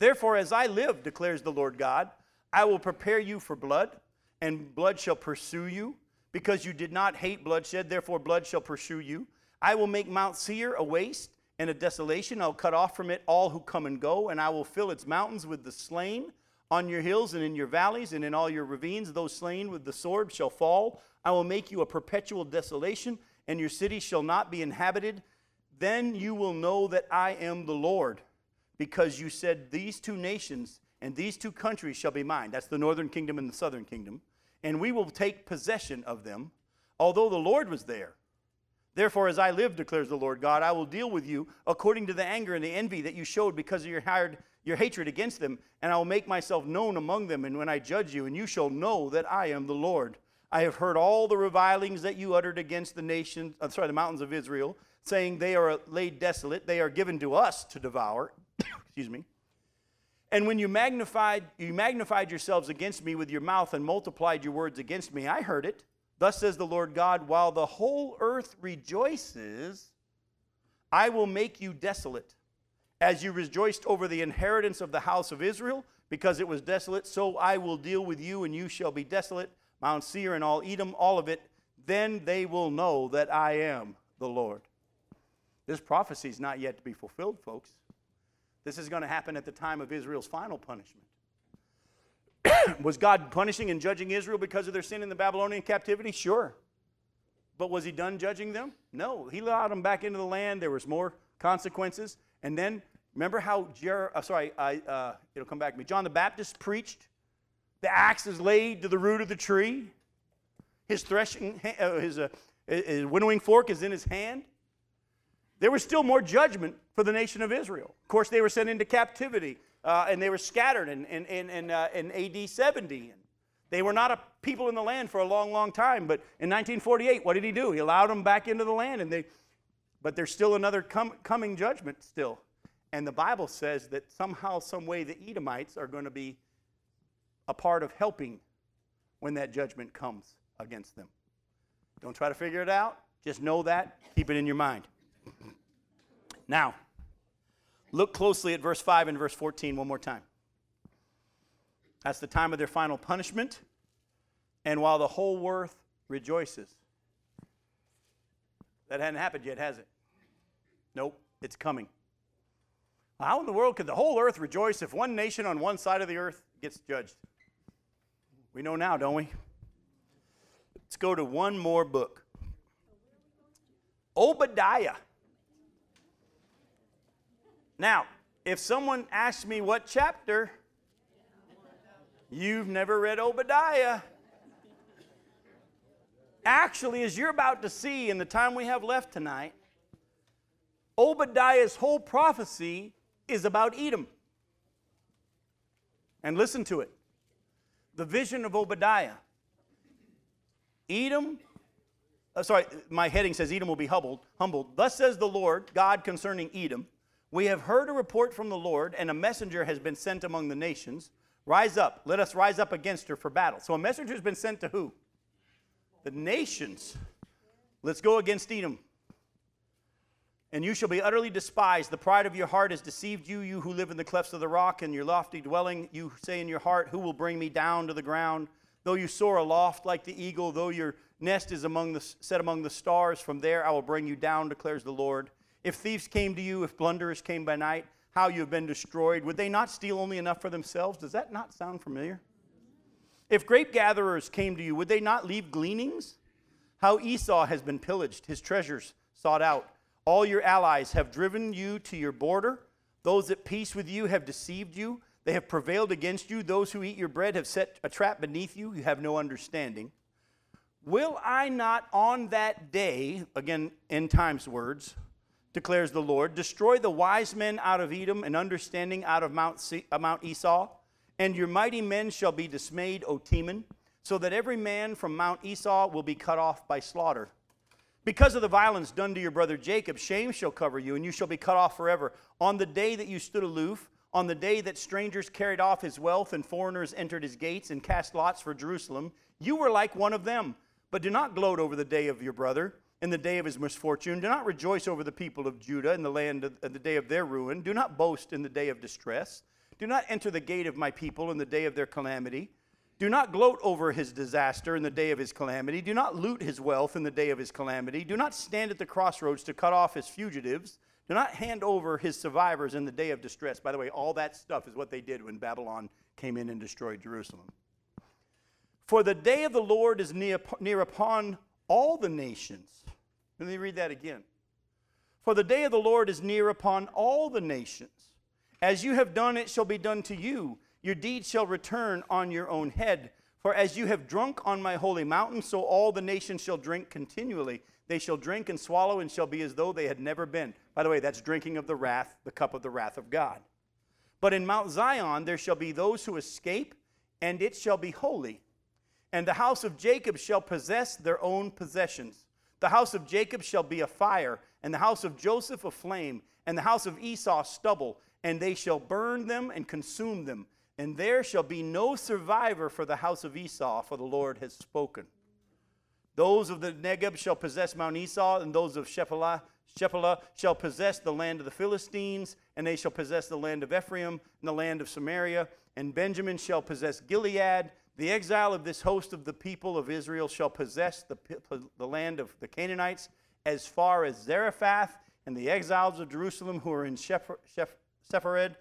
Therefore, as I live, declares the Lord God, I will prepare you for blood, and blood shall pursue you. Because you did not hate bloodshed, therefore blood shall pursue you. I will make Mount Seir a waste and a desolation. I'll cut off from it all who come and go, and I will fill its mountains with the slain. On your hills and in your valleys and in all your ravines, those slain with the sword shall fall. I will make you a perpetual desolation, and your city shall not be inhabited. Then you will know that I am the Lord, because you said, These two nations and these two countries shall be mine. That's the northern kingdom and the southern kingdom. And we will take possession of them, although the Lord was there. Therefore, as I live, declares the Lord God, I will deal with you according to the anger and the envy that you showed because of your, hired, your hatred against them, and I will make myself known among them. And when I judge you, and you shall know that I am the Lord. I have heard all the revilings that you uttered against the nations, uh, sorry, the mountains of Israel, saying they are laid desolate, they are given to us to devour. Excuse me. And when you magnified, you magnified yourselves against me with your mouth and multiplied your words against me, I heard it. Thus says the Lord God, while the whole earth rejoices, I will make you desolate. As you rejoiced over the inheritance of the house of Israel, because it was desolate, so I will deal with you, and you shall be desolate. Mount Seir and all Edom, all of it. Then they will know that I am the Lord. This prophecy is not yet to be fulfilled, folks. This is going to happen at the time of Israel's final punishment. was God punishing and judging Israel because of their sin in the Babylonian captivity? Sure. But was he done judging them? No. He allowed them back into the land. There was more consequences. And then remember how Jer- uh, sorry, I, uh, it'll come back to me. John the Baptist preached. The axe is laid to the root of the tree. His threshing, uh, his, uh, his winnowing fork is in his hand. There was still more judgment for the nation of Israel. Of course, they were sent into captivity uh, and they were scattered in, in, in, in, uh, in AD 70. They were not a people in the land for a long, long time. But in 1948, what did he do? He allowed them back into the land. And they, but there's still another com- coming judgment still. And the Bible says that somehow, some way, the Edomites are going to be a part of helping when that judgment comes against them. Don't try to figure it out. Just know that. Keep it in your mind. Now, Look closely at verse 5 and verse 14 one more time. That's the time of their final punishment, and while the whole earth rejoices. That hadn't happened yet, has it? Nope, it's coming. How in the world could the whole earth rejoice if one nation on one side of the earth gets judged? We know now, don't we? Let's go to one more book Obadiah. Now, if someone asks me what chapter, you've never read Obadiah. Actually, as you're about to see in the time we have left tonight, Obadiah's whole prophecy is about Edom. And listen to it the vision of Obadiah. Edom, uh, sorry, my heading says Edom will be humbled, humbled. Thus says the Lord God concerning Edom We have heard a report from the Lord, and a messenger has been sent among the nations. Rise up, let us rise up against her for battle. So a messenger has been sent to who? The nations. Let's go against Edom. And you shall be utterly despised. The pride of your heart has deceived you, you who live in the clefts of the rock and your lofty dwelling. You say in your heart, Who will bring me down to the ground? Though you soar aloft like the eagle, though your nest is among the, set among the stars, from there I will bring you down, declares the Lord. If thieves came to you, if blunderers came by night, how you have been destroyed, would they not steal only enough for themselves? Does that not sound familiar? If grape gatherers came to you, would they not leave gleanings? How Esau has been pillaged, his treasures sought out. All your allies have driven you to your border. Those at peace with you have deceived you. They have prevailed against you. Those who eat your bread have set a trap beneath you. You have no understanding. Will I not on that day, again, end times words, declares the Lord, destroy the wise men out of Edom and understanding out of Mount, Se- uh, Mount Esau? And your mighty men shall be dismayed, O Teman, so that every man from Mount Esau will be cut off by slaughter. Because of the violence done to your brother Jacob, shame shall cover you, and you shall be cut off forever. On the day that you stood aloof, on the day that strangers carried off his wealth and foreigners entered his gates and cast lots for Jerusalem, you were like one of them. But do not gloat over the day of your brother in the day of his misfortune. Do not rejoice over the people of Judah in the land of, the day of their ruin. Do not boast in the day of distress. Do not enter the gate of my people in the day of their calamity. Do not gloat over his disaster in the day of his calamity. Do not loot his wealth in the day of his calamity. Do not stand at the crossroads to cut off his fugitives. Do not hand over his survivors in the day of distress. By the way, all that stuff is what they did when Babylon came in and destroyed Jerusalem. For the day of the Lord is near, near upon all the nations. Let me read that again. For the day of the Lord is near upon all the nations. As you have done, it shall be done to you. Your deeds shall return on your own head. For as you have drunk on my holy mountain, so all the nations shall drink continually. They shall drink and swallow and shall be as though they had never been. By the way, that's drinking of the wrath, the cup of the wrath of God. But in Mount Zion there shall be those who escape, and it shall be holy. And the house of Jacob shall possess their own possessions. The house of Jacob shall be a fire, and the house of Joseph a flame, and the house of Esau stubble, and they shall burn them and consume them. And there shall be no survivor for the house of Esau, for the Lord has spoken. Those of the Negeb shall possess Mount Esau, and those of Shephelah, Shephelah shall possess the land of the Philistines, and they shall possess the land of Ephraim and the land of Samaria. And Benjamin shall possess Gilead. The exile of this host of the people of Israel shall possess the, the land of the Canaanites as far as Zarephath, and the exiles of Jerusalem who are in Sepharad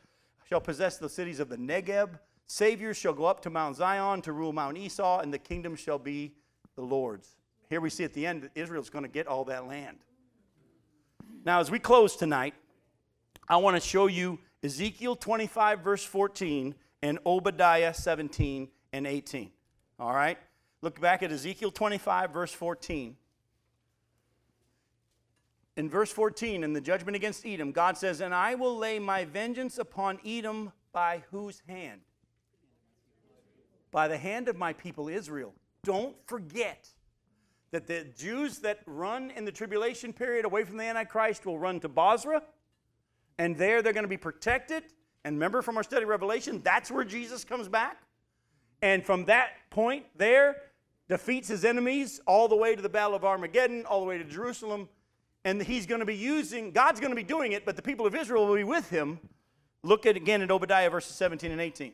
shall possess the cities of the Negeb. Saviors shall go up to Mount Zion to rule Mount Esau, and the kingdom shall be the Lord's. Here we see at the end that Israel's going to get all that land. Now, as we close tonight, I want to show you Ezekiel 25, verse 14, and Obadiah 17 and 18. All right? Look back at Ezekiel 25, verse 14. In verse 14, in the judgment against Edom, God says, And I will lay my vengeance upon Edom by whose hand? By the hand of my people Israel. Don't forget that the Jews that run in the tribulation period away from the Antichrist will run to Bozrah, and there they're going to be protected. And remember from our study Revelation, that's where Jesus comes back. And from that point there, defeats his enemies all the way to the Battle of Armageddon, all the way to Jerusalem. And he's going to be using, God's going to be doing it, but the people of Israel will be with him. Look at again at Obadiah verses 17 and 18.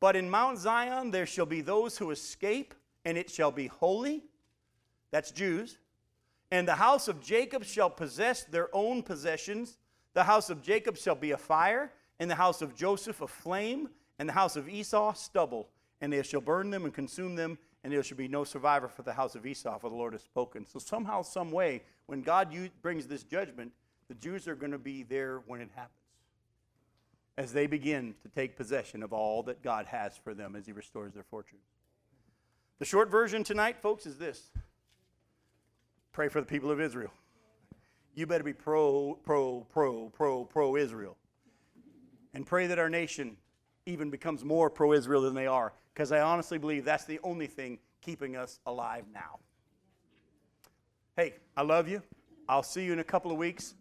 But in Mount Zion there shall be those who escape, and it shall be holy. That's Jews. And the house of Jacob shall possess their own possessions. The house of Jacob shall be a fire, and the house of Joseph a flame, and the house of Esau stubble, and they shall burn them and consume them, and there shall be no survivor for the house of Esau, for the Lord has spoken. So somehow, some way, when God brings this judgment, the Jews are going to be there when it happens. As they begin to take possession of all that God has for them as He restores their fortune. The short version tonight, folks, is this pray for the people of Israel. You better be pro, pro, pro, pro, pro Israel. And pray that our nation even becomes more pro Israel than they are, because I honestly believe that's the only thing keeping us alive now. Hey, I love you. I'll see you in a couple of weeks.